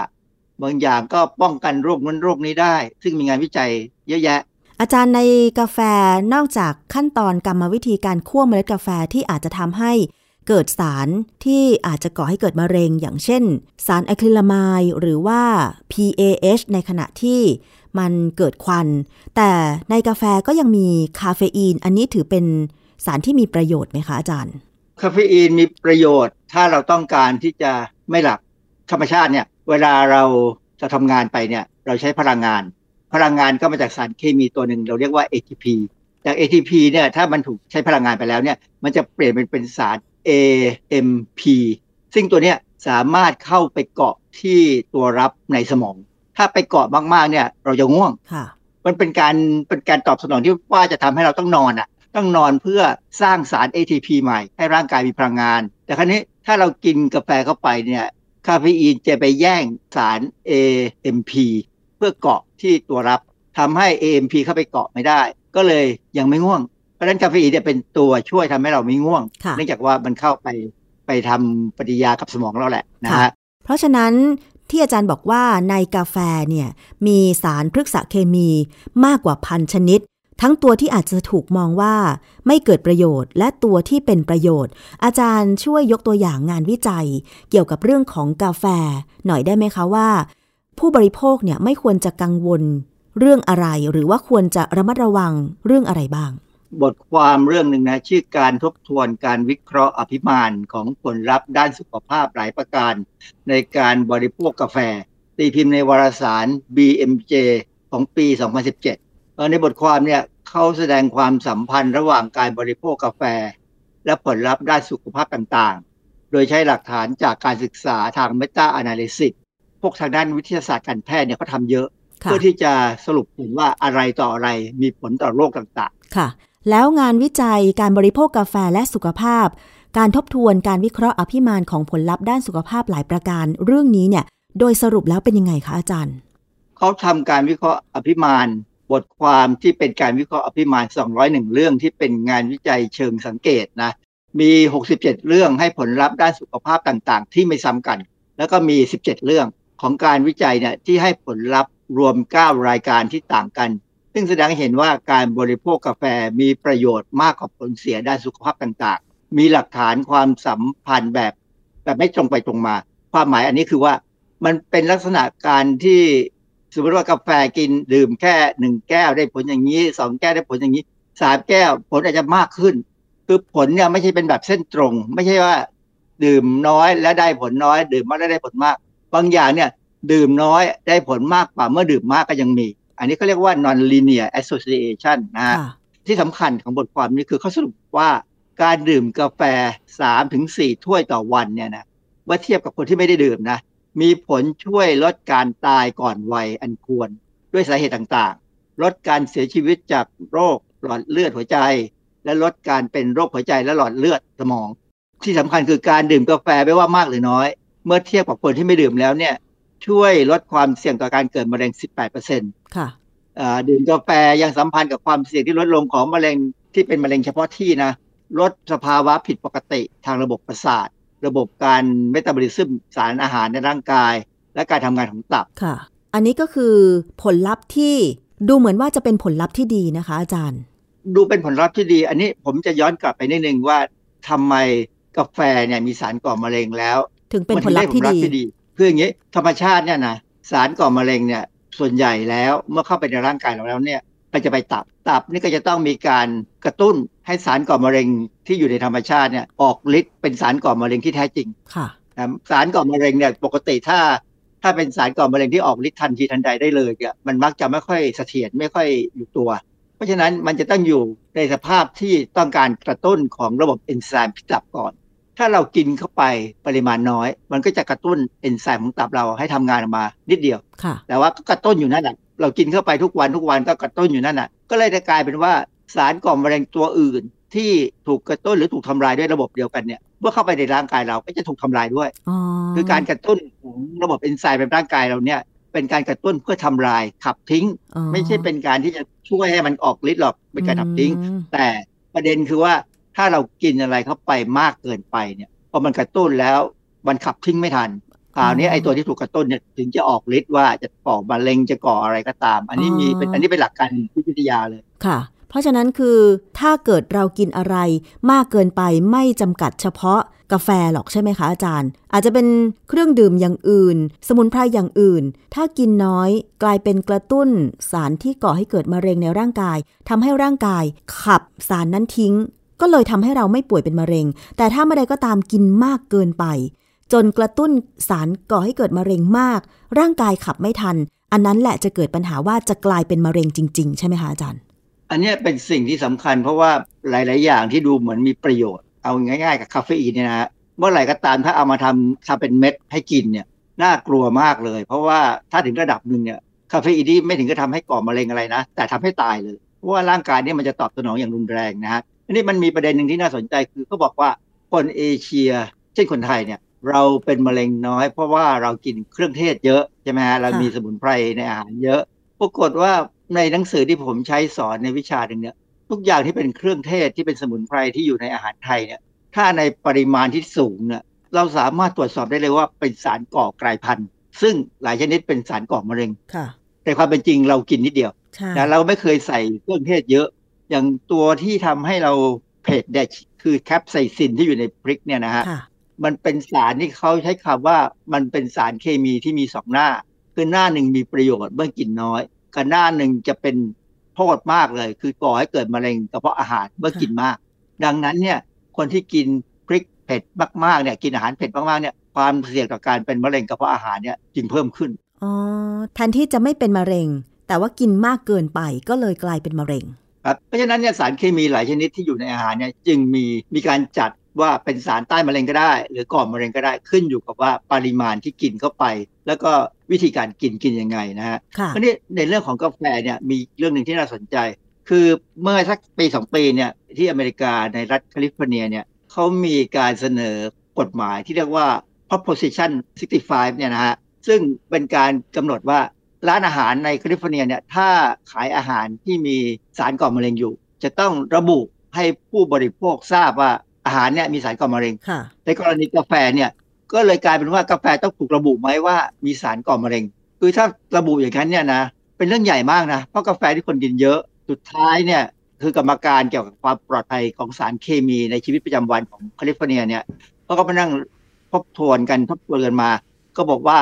บางอย่างก็ป้องกันโรคนั้นโรคนี้ได้ ซึ่งมีงานวิจัยเยอะแยะ อาจารย์ในกาแฟนอกจากขั้นตอนกรรมวิธีการคั่วเมล็ดกาแฟที่อาจจะทำให้เกิดสารที่อาจจะก่อให้เกิดมะเร็ง อย่างเช่น สารอะคริลามายด์หรือว่า PAH ในขณะที่มันเกิดควัน แต่ในกาแฟก็ยังมีคาเฟอีน อันนี้ถือเป็นสารที่มีประโยชน์ไหมคะอาจารย์ คาเฟอีนมีประโยชน์ ถ้าเราต้องการที่จะไม่หลับธรรมชาติเนี่ย เวลาเราจะทำงานไปเนี่ย เราใช้พลังงาน พลังงานก็มาจากสารเคมีตัวหนึ่งเราเรียกว่า ATP จาก ATP เนี่ยถ้ามันถูกใช้พลังงานไปแล้วเนี่ย มันจะเปลี่ยนเป็นเป็นสาร AMP ซึ่งตัวเนี้ยสามารถเข้าไปเกาะที่ตัวรับในสมอง ถ้าไปเกาะมากๆเนี่ย เราจะง่วงค่ะมันเป็นการเป็นการตอบสนองที่ว่าจะทำให้เราต้องนอนอะ ต้องนอนเพื่อสร้างสาร ATP ใหม่ ให้ร่างกายมีพลังงาน แต่ครั้นี้ถ้าเรากินกาแฟเข้าไปเนี่ย คาเฟอีนจะไปแย่งสาร AMP เพื่อเกาะที่ตัวรับทำให้ AMP เข้าไปเกาะไม่ได้ ก็เลยยังไม่ง่วง เพราะฉะนั้นคาเฟอีนเนี่ยเป็นตัวช่วยทำให้เราไม่ง่วงค่ะเนื่องจากว่ามันเข้าไปไปทำปฏิกิริยากับสมองเราแหละนะค่ะฮะเพราะฉะนั้นที่อาจารย์บอกว่าในกาแฟเนี่ยมีสารพฤกษเคมีมากกว่าพันชนิด ทั้งตัวที่อาจจะถูกมองว่าไม่เกิดประโยชน์ และตัวที่เป็นประโยชน์ อาจารย์ช่วยยกตัวอย่างงานวิจัย เกี่ยวกับเรื่องของกาแฟ หน่อยได้ไหมคะว่า ผู้บริโภคเนี่ยไม่ควรจะกังวลเรื่องอะไร หรือว่าควรจะระมัดระวังเรื่องอะไรบ้าง บทความเรื่องหนึ่งนะชื่อการทบทวนการวิเคราะห์อภิมานของผลลัพธ์ด้านสุขภาพหลายประการ ในการบริโภคกาแฟ ตีพิมพ์ในวารสาร BMJ ของปี 2017ในบทความเนี่ย เขาแสดงความสัมพันธ์ระหว่างการบริโภคกาแฟ และผลลัพธ์ด้านสุขภาพต่างๆ โดยใช้หลักฐานจากการศึกษาทาง Meta Analysis พวกทางด้านวิทยาศาสตร์การแพทย์เนี่ยเขาทำเยอะค่ะเพื่อที่จะสรุปเห็นว่าอะไรต่ออะไรมีผลต่อโรคต่างๆ ค่ะ แล้วงานวิจัยการบริโภคกาแฟและสุขภาพ การทบทวนการวิเคราะห์อภิมานของผลลัพธ์ด้านสุขภาพหลายประการ เรื่องนี้เนี่ย โดยสรุปแล้วเป็นยังไงคะอาจารย์ เขาทำการวิเคราะห์อภิมาน บทความที่เป็นการวิเคราะห์อภิมาน201 เรื่องที่เป็นงานวิจัยเชิงสังเกตนะ มี 67 เรื่องให้ผลลัพธ์ด้านสุขภาพต่างๆ ที่ไม่ซ้ำกัน แล้วก็มี 17 เรื่องของการวิจัยเนี่ยที่ให้ผลลัพธ์รวม 9 รายการที่ต่างกัน ซึ่งแสดงเห็นว่าการบริโภคกาแฟมีประโยชน์มากกว่าผลเสียด้านสุขภาพต่างๆ มีหลักฐานความสัมพันธ์แบบแบบไม่ตรงไปตรงมา ความหมายอันนี้คือว่ามันเป็นลักษณะการที่ สมมติว่ากาแฟกินดื่มแค่หนึ่งแก้วได้ผลอย่างนี้สองแก้วได้ผลอย่างนี้สามแก้วผลอาจจะมากขึ้น คือผลเนี่ยไม่ใช่เป็นแบบเส้นตรง ไม่ใช่ว่า ดื่มน้อยและได้ผลน้อย ดื่มมากแล้วได้ผลมาก บางอย่างเนี่ย ดื่มน้อยได้ผลมากกว่าเมื่อดื่มมากก็ยังมี อันนี้เขาเรียกว่า non linear association นะฮะที่สำคัญของบทความนี้คือเขาสรุปว่าการดื่มกาแฟ3ถึง4ถ้วยต่อวันเนี่ยนะเมื่อเทียบกับคนที่ไม่ได้ดื่มนะ มีผลช่วยลดการตายก่อนวัยอันควรด้วยสาเหตุต่างๆ ลดการเสียชีวิตจากโรคหลอดเลือดหัวใจ และลดการเป็นโรคหัวใจและหลอดเลือดสมอง ที่สำคัญคือการดื่มกาแฟไม่ว่ามากหรือน้อย เมื่อเทียบกับคนที่ไม่ดื่มแล้วเนี่ยช่วยลดความเสี่ยงต่อการเกิดมะเร็ง 18%ค่ะดื่มกาแฟยังสัมพันธ์กับความเสี่ยงที่ลดลงของมะเร็งที่เป็นมะเร็งเฉพาะที่นะลดสภาวะผิดปกติทางระบบประสาท ระบบการเมตาบอลิซึมสารอาหารในร่างกาย และการทำงานของตับค่ะ อันนี้ก็คือผลลัพธ์ที่ดูเหมือนว่าจะเป็นผลลัพธ์ที่ดีนะคะ อาจารย์ ดูเป็นผลลัพธ์ที่ดี อันนี้ผมจะย้อนกลับไปนิดนึงว่าทำไมกาแฟเนี่ยมีสารก่อมะเร็งแล้ว ถึงเป็นผลลัพธ์ที่ดีคืออย่างนี้ธรรมชาติเนี่ยนะสารก่อมะเร็งเนี่ยส่วนใหญ่แล้วเมื่อเข้าไปในร่างกายเราแล้วเนี่ย ไปจะไปตับ ตับนี่ก็จะต้องมีการกระตุ้นให้สารก่อมะเร็งที่อยู่ในธรรมชาติเนี่ยออกฤทธิ์เป็นสารก่อมะเร็งที่แท้จริง ค่ะสารก่อมะเร็งเนี่ยปกติถ้า ถ้าเป็นสารก่อมะเร็งที่ออกฤทธิ์ทันทีทันใดได้เลยเนี่ยมันมักจะไม่ค่อยเสถียรไม่ค่อยอยู่ตัว เพราะฉะนั้นมันจะต้องอยู่ในสภาพที่ต้องการกระตุ้นของระบบเอนไซม์ที่ตับก่อน ถ้าเรากินเข้าไปปริมาณน้อย มันก็จะกระตุ้นเอนไซม์ของตับเราให้ทำงานออกมานิดเดียวแต่ว่าก็กระตุ้นอยู่นั่นแหละ เรากินเข้าไปทุกวันทุกวันก็กระตุ้นอยู่นั่นน่ะ ก็เลยจะกลายเป็นว่าสารก่อมะเร็งตัวอื่นที่ถูกกระตุ้นหรือถูกทำลายด้วยระบบเดียวกันเนี่ยเมื่อเข้าไปในร่างกายเราก็จะถูกทำลายด้วยคือการกระตุ้นของระบบเอนไซม์ในร่างกายเราเนี่ยเป็นการกระตุ้นเพื่อทำลายขับทิ้ง ไม่ใช่เป็นการที่จะช่วยให้มันออกฤทธิ์หรอกเป็นการขับทิ้ง แต่ประเด็นคือว่าถ้าเรากินอะไรเข้าไปมากเกินไปเนี่ยพอมันกระตุ้นแล้วมันขับทิ้งไม่ทัน คราวนี้ไอ้ตัวที่ถูกกระตุ้นเนี่ยถึงจะออกฤทธิ์ว่าจะก่อมะเร็งจะก่ออะไรก็ตาม อันนี้มีเป็นอันนี้เป็นหลักการวิทยาเลยค่ะ เพราะฉะนั้นคือถ้าเกิดเรากินอะไรมากเกินไปไม่จำกัดเฉพาะกาแฟหรอกใช่ไหมคะอาจารย์ อาจจะเป็นเครื่องดื่มอย่างอื่น สมุนไพรอย่างอื่น ถ้ากินน้อยกลายเป็นกระตุ้นสารที่ก่อให้เกิดมะเร็งในร่างกายทำให้ร่างกายขับสารนั้นทิ้ง ก็เลยทำให้เราไม่ป่วยเป็นมะเร็ง แต่ถ้าเมื่อใดก็ตามกินมากเกินไป จนกระตุ้นสารก่อให้เกิดมะเร็งมาก ร่างกายขับไม่ทัน อันนั้นแหละจะเกิดปัญหาว่าจะกลายเป็นมะเร็งจริง ๆ ใช่ไหมคะอาจารย์ อันนี้เป็นสิ่งที่สำคัญเพราะว่าหลาย ๆ อย่างที่ดูเหมือนมีประโยชน์ เอาง่าย ๆ กับคาเฟอีนเนี่ยนะเมื่อไหร่ก็ตามถ้าเอามาทำทำเป็นเม็ดให้กินเนี่ยน่ากลัวมากเลย เพราะว่าถ้าถึงระดับหนึ่งเนี่ยคาเฟอีนที่ไม่ถึงก็ทำให้ก่อมะเร็งอะไรนะ แต่ทำให้ตายเลยเพราะว่าร่างกายเนี่ยมันจะตอบสนองอย่างรุนแรงนะฮะอันนี้มันมีประเด็นหนึ่งที่น่าสนใจคือเขาบอกว่าคนเอเชีย เช่นคนไทยเนี่ย เราเป็นมะเร็งน้อย เพราะว่าเรากินเครื่องเทศเยอะใช่ไหมฮะเรามีสมุนไพรในอาหารเยอะ ปรากฏว่าในหนังสือที่ผมใช้สอนในวิชาหนึ่งเนี่ยทุกอย่างที่เป็นเครื่องเทศที่เป็นสมุนไพรที่อยู่ในอาหารไทยเนี่ยถ้าในปริมาณที่สูงเนี่ยเราสามารถตรวจสอบได้เลยว่าเป็นสารก่อกลายพันธุ์ ซึ่งหลายชนิดเป็นสารก่อมะเร็งแต่ความเป็นจริงเรากินนิดเดียวนะเราไม่เคยใส่เครื่องเทศเยอะ อย่างตัวที่ทำให้เราเผ็ดเนี่ยคือแคปไซซินที่อยู่ในพริกเนี่ยนะฮะ มันเป็นสารที่เขาใช้คำว่ามันเป็นสารเคมีที่มีสองหน้า คือหน้าหนึ่งมีประโยชน์เมื่อกินน้อยกับหน้าหนึ่งจะเป็นโทษมากเลย คือก่อให้เกิดมะเร็งกระเพาะอาหารเมื่อกินมาก ดังนั้นเนี่ยคนที่กินพริกเผ็ดมากๆเนี่ยกินอาหารเผ็ดมากๆเนี่ยความเสี่ยงต่อการเป็นมะเร็งกระเพาะอาหารเนี่ยจึงเพิ่มขึ้นอ๋อแทนที่จะไม่เป็นมะเร็ง แต่ว่ากินมากเกินไปก็เลยกลายเป็นมะเร็งครับเพราะฉะนั้นเนี่ยสารเคมีหลายชนิดที่อยู่ในอาหารเนี่ยจึงมีมีการจัด ว่าเป็นสารใต้มะเร็งก็ได้ หรือก่อมะเร็งก็ได้ขึ้นอยู่กับว่าปริมาณที่กินเข้าไป แล้วก็วิธีการกินกินยังไงนะฮะเพราะนี้ในเรื่องของกาแฟเนี่ยมีเรื่องหนึ่งที่น่าสนใจ คือเมื่อสักปีสองปีเนี่ยที่อเมริกาในรัฐแคลิฟอร์เนียเนี่ยเขามีการเสนอกฎหมายที่เรียกว่า proposition 65 เนี่ยนะฮะซึ่งเป็นการกำหนดว่าร้านอาหารในแคลิฟอร์เนียเนี่ยถ้าขายอาหารที่มีสารก่อมะเร็งอยู่ จะต้องระบุให้ผู้บริโภคทราบว่า อาหารเนี่ยมีสารก่อมะเร็งในกรณีกาแฟเนี่ยก็เลยกลายเป็นว่ากาแฟต้องถูกระบุไหมว่ามีสารก่อมะเร็ง คือถ้าระบุอย่างนั้นเนี่ยนะเป็นเรื่องใหญ่มากนะเพราะกาแฟที่คนกินเยอะสุดท้ายเนี่ยคือกรรมการเกี่ยวกับความปลอดภัยของสารเคมีในชีวิตประจำวันของแคลิฟอร์เนียเนี่ยเขาก็มานั่งทบทวนกันทบทวนกันมา ก็บอกว่า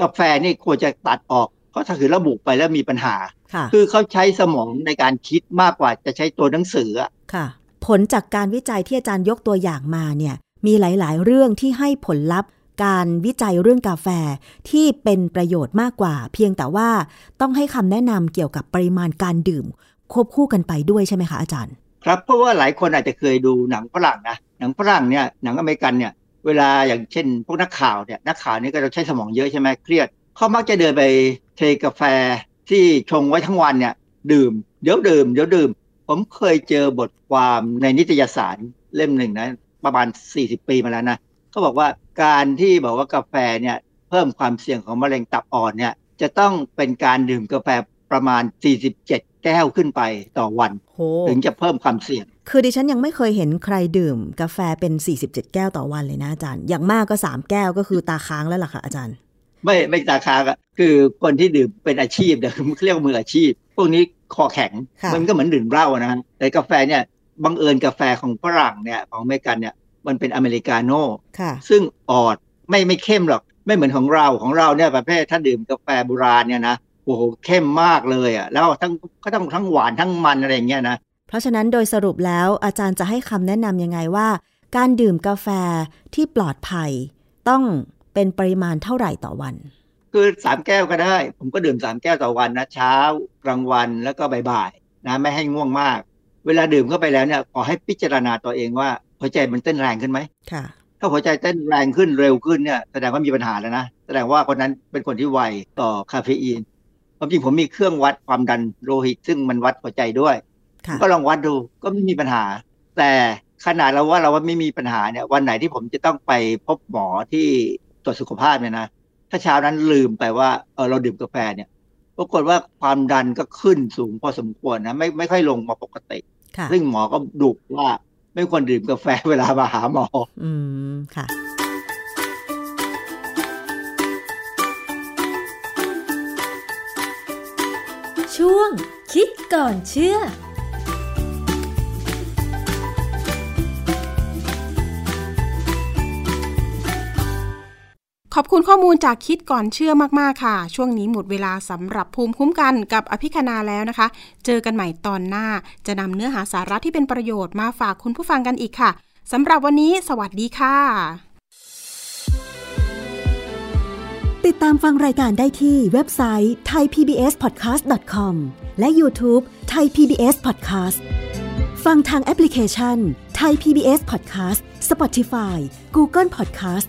กาแฟนี่ควรจะตัดออกเพราะถ้าคือระบุไปแล้วมีปัญหาค่ะคือเขาใช้สมองในการคิดมากกว่าจะใช้ตัวหนังสืออะค่ะ ผลจากการวิจัยที่อาจารย์ยกตัวอย่างมาเนี่ยมีหลาย ๆ เรื่องที่ให้ผลลัพธ์ การวิจัยเรื่องกาแฟที่เป็นประโยชน์มากกว่า เพียงแต่ว่าต้องให้คำแนะนำเกี่ยวกับปริมาณการดื่ม ควบคู่กันไปด้วยใช่ไหมคะอาจารย์ ครับเพราะว่าหลายคนอาจจะเคยดูหนังฝรั่งนะหนังฝรั่งเนี่ยหนังอเมริกันเนี่ยเวลาอย่างเช่น พวกนักข่าวเนี่ยนักข่าวนี่ก็จะใช้สมองเยอะใช่ไหมเครียดเขามักจะเดินไปเทกาแฟที่ชงไว้ทั้งวันเนี่ยดื่มเดี๋ยวดื่มเดี๋ยวดื่ม ผมเคยเจอบทความในนิตยสารเล่มหนึ่งนะประมาณ 40 ปีมาแล้วนะเขาบอกว่าการที่บอกว่ากาแฟเนี่ยเพิ่มความเสี่ยงของมะเร็งตับอ่อนเนี่ยจะต้องเป็นการดื่มกาแฟประมาณ 47 แก้วขึ้นไปต่อวันโหถึงจะเพิ่มความเสี่ยง คือดิฉันยังไม่เคยเห็นใครดื่ม กาแฟเป็น 47 แก้วต่อวันเลยนะอาจารย์ อย่างมากก็ 3 แก้วก็คือตาค้างแล้วล่ะค่ะอาจารย์ ไม่ไม่ตาคางอะคือคนที่ดื่มเป็นอาชีพเนี่ยเขาเรียกว่ามืออาชีพ พวกนี้ คอแข็งค่ะมันก็เหมือนดื่มเหล้านะฮะแต่กาแฟเนี่ยบังเอิญกาแฟของฝรั่งเนี่ยของอเมริกันเนี่ยมันเป็นอเมริกาโน่ค่ะซึ่งออดไม่ไม่เข้มหรอกไม่เหมือนของเราของเราเนี่ยประเภทถ้าดื่มกาแฟโบราณเนี่ยนะโอ้โหเข้มมากเลยอะแล้วทั้งก็ต้องทั้งหวานทั้งมันอะไรอย่างเงี้ยนะเพราะฉะนั้นโดยสรุปแล้วอาจารย์จะให้คำแนะนำยังไงว่า การดื่มกาแฟที่ปลอดภัย ต้องเป็นปริมาณเท่าไหร่ต่อวัน คือสามแก้วก็ได้ ผมก็ดื่มสามแก้วต่อวันนะเช้ากลางวันแล้วก็บ่ายๆนะไม่ให้ง่วงมาก เวลาดื่มเข้าไปแล้วเนี่ยขอให้พิจารณาตัวเองว่าหัวใจมันเต้นแรงขึ้นไหมค่ะ ถ้าหัวใจเต้นแรงขึ้นเร็วขึ้นเนี่ยแสดงว่ามีปัญหาแล้วนะแสดงว่าคนนั้นเป็นคนที่ไวต่อคาเฟอีนความจริงผมมีเครื่องวัดความดันโลหิต ซึ่งมันวัดหัวใจด้วยค่ะก็ลองวัดดูก็ไม่มีปัญหา แต่ขนาดเราว่าเราว่าไม่มีปัญหาเนี่ยวันไหนที่ผมจะต้องไปพบหมอที่ตรวจสุขภาพเนี่ยนะ ถ้าเช้านั้นลืมไปว่าเออเราดื่มกาแฟเนี่ยปรากฏว่าความดันก็ขึ้นสูงพอสมควรนะไม่ไม่ค่อยลงมาปกติค่ะซึ่งหมอก็ดุว่าไม่ควรดื่มกาแฟเวลามาหาหมอ อืมค่ะ ช่วงคิดก่อนเชื่อ ขอบคุณข้อมูลจากคิดก่อนเชื่อมากๆค่ะ ช่วงนี้หมดเวลาสำหรับภูมิคุ้มกันกับอภิคณาแล้วนะคะ เจอกันใหม่ตอนหน้า จะนำเนื้อหาสาระที่เป็นประโยชน์มาฝากคุณผู้ฟังกันอีกค่ะสำหรับวันนี้ สวัสดีค่ะ ติดตามฟังรายการได้ที่เว็บไซต์ thaipbspodcast.com และ YouTube Thai PBS Podcast ฟังทางแอปพลิเคชัน Thai PBS Podcast Spotify Google Podcast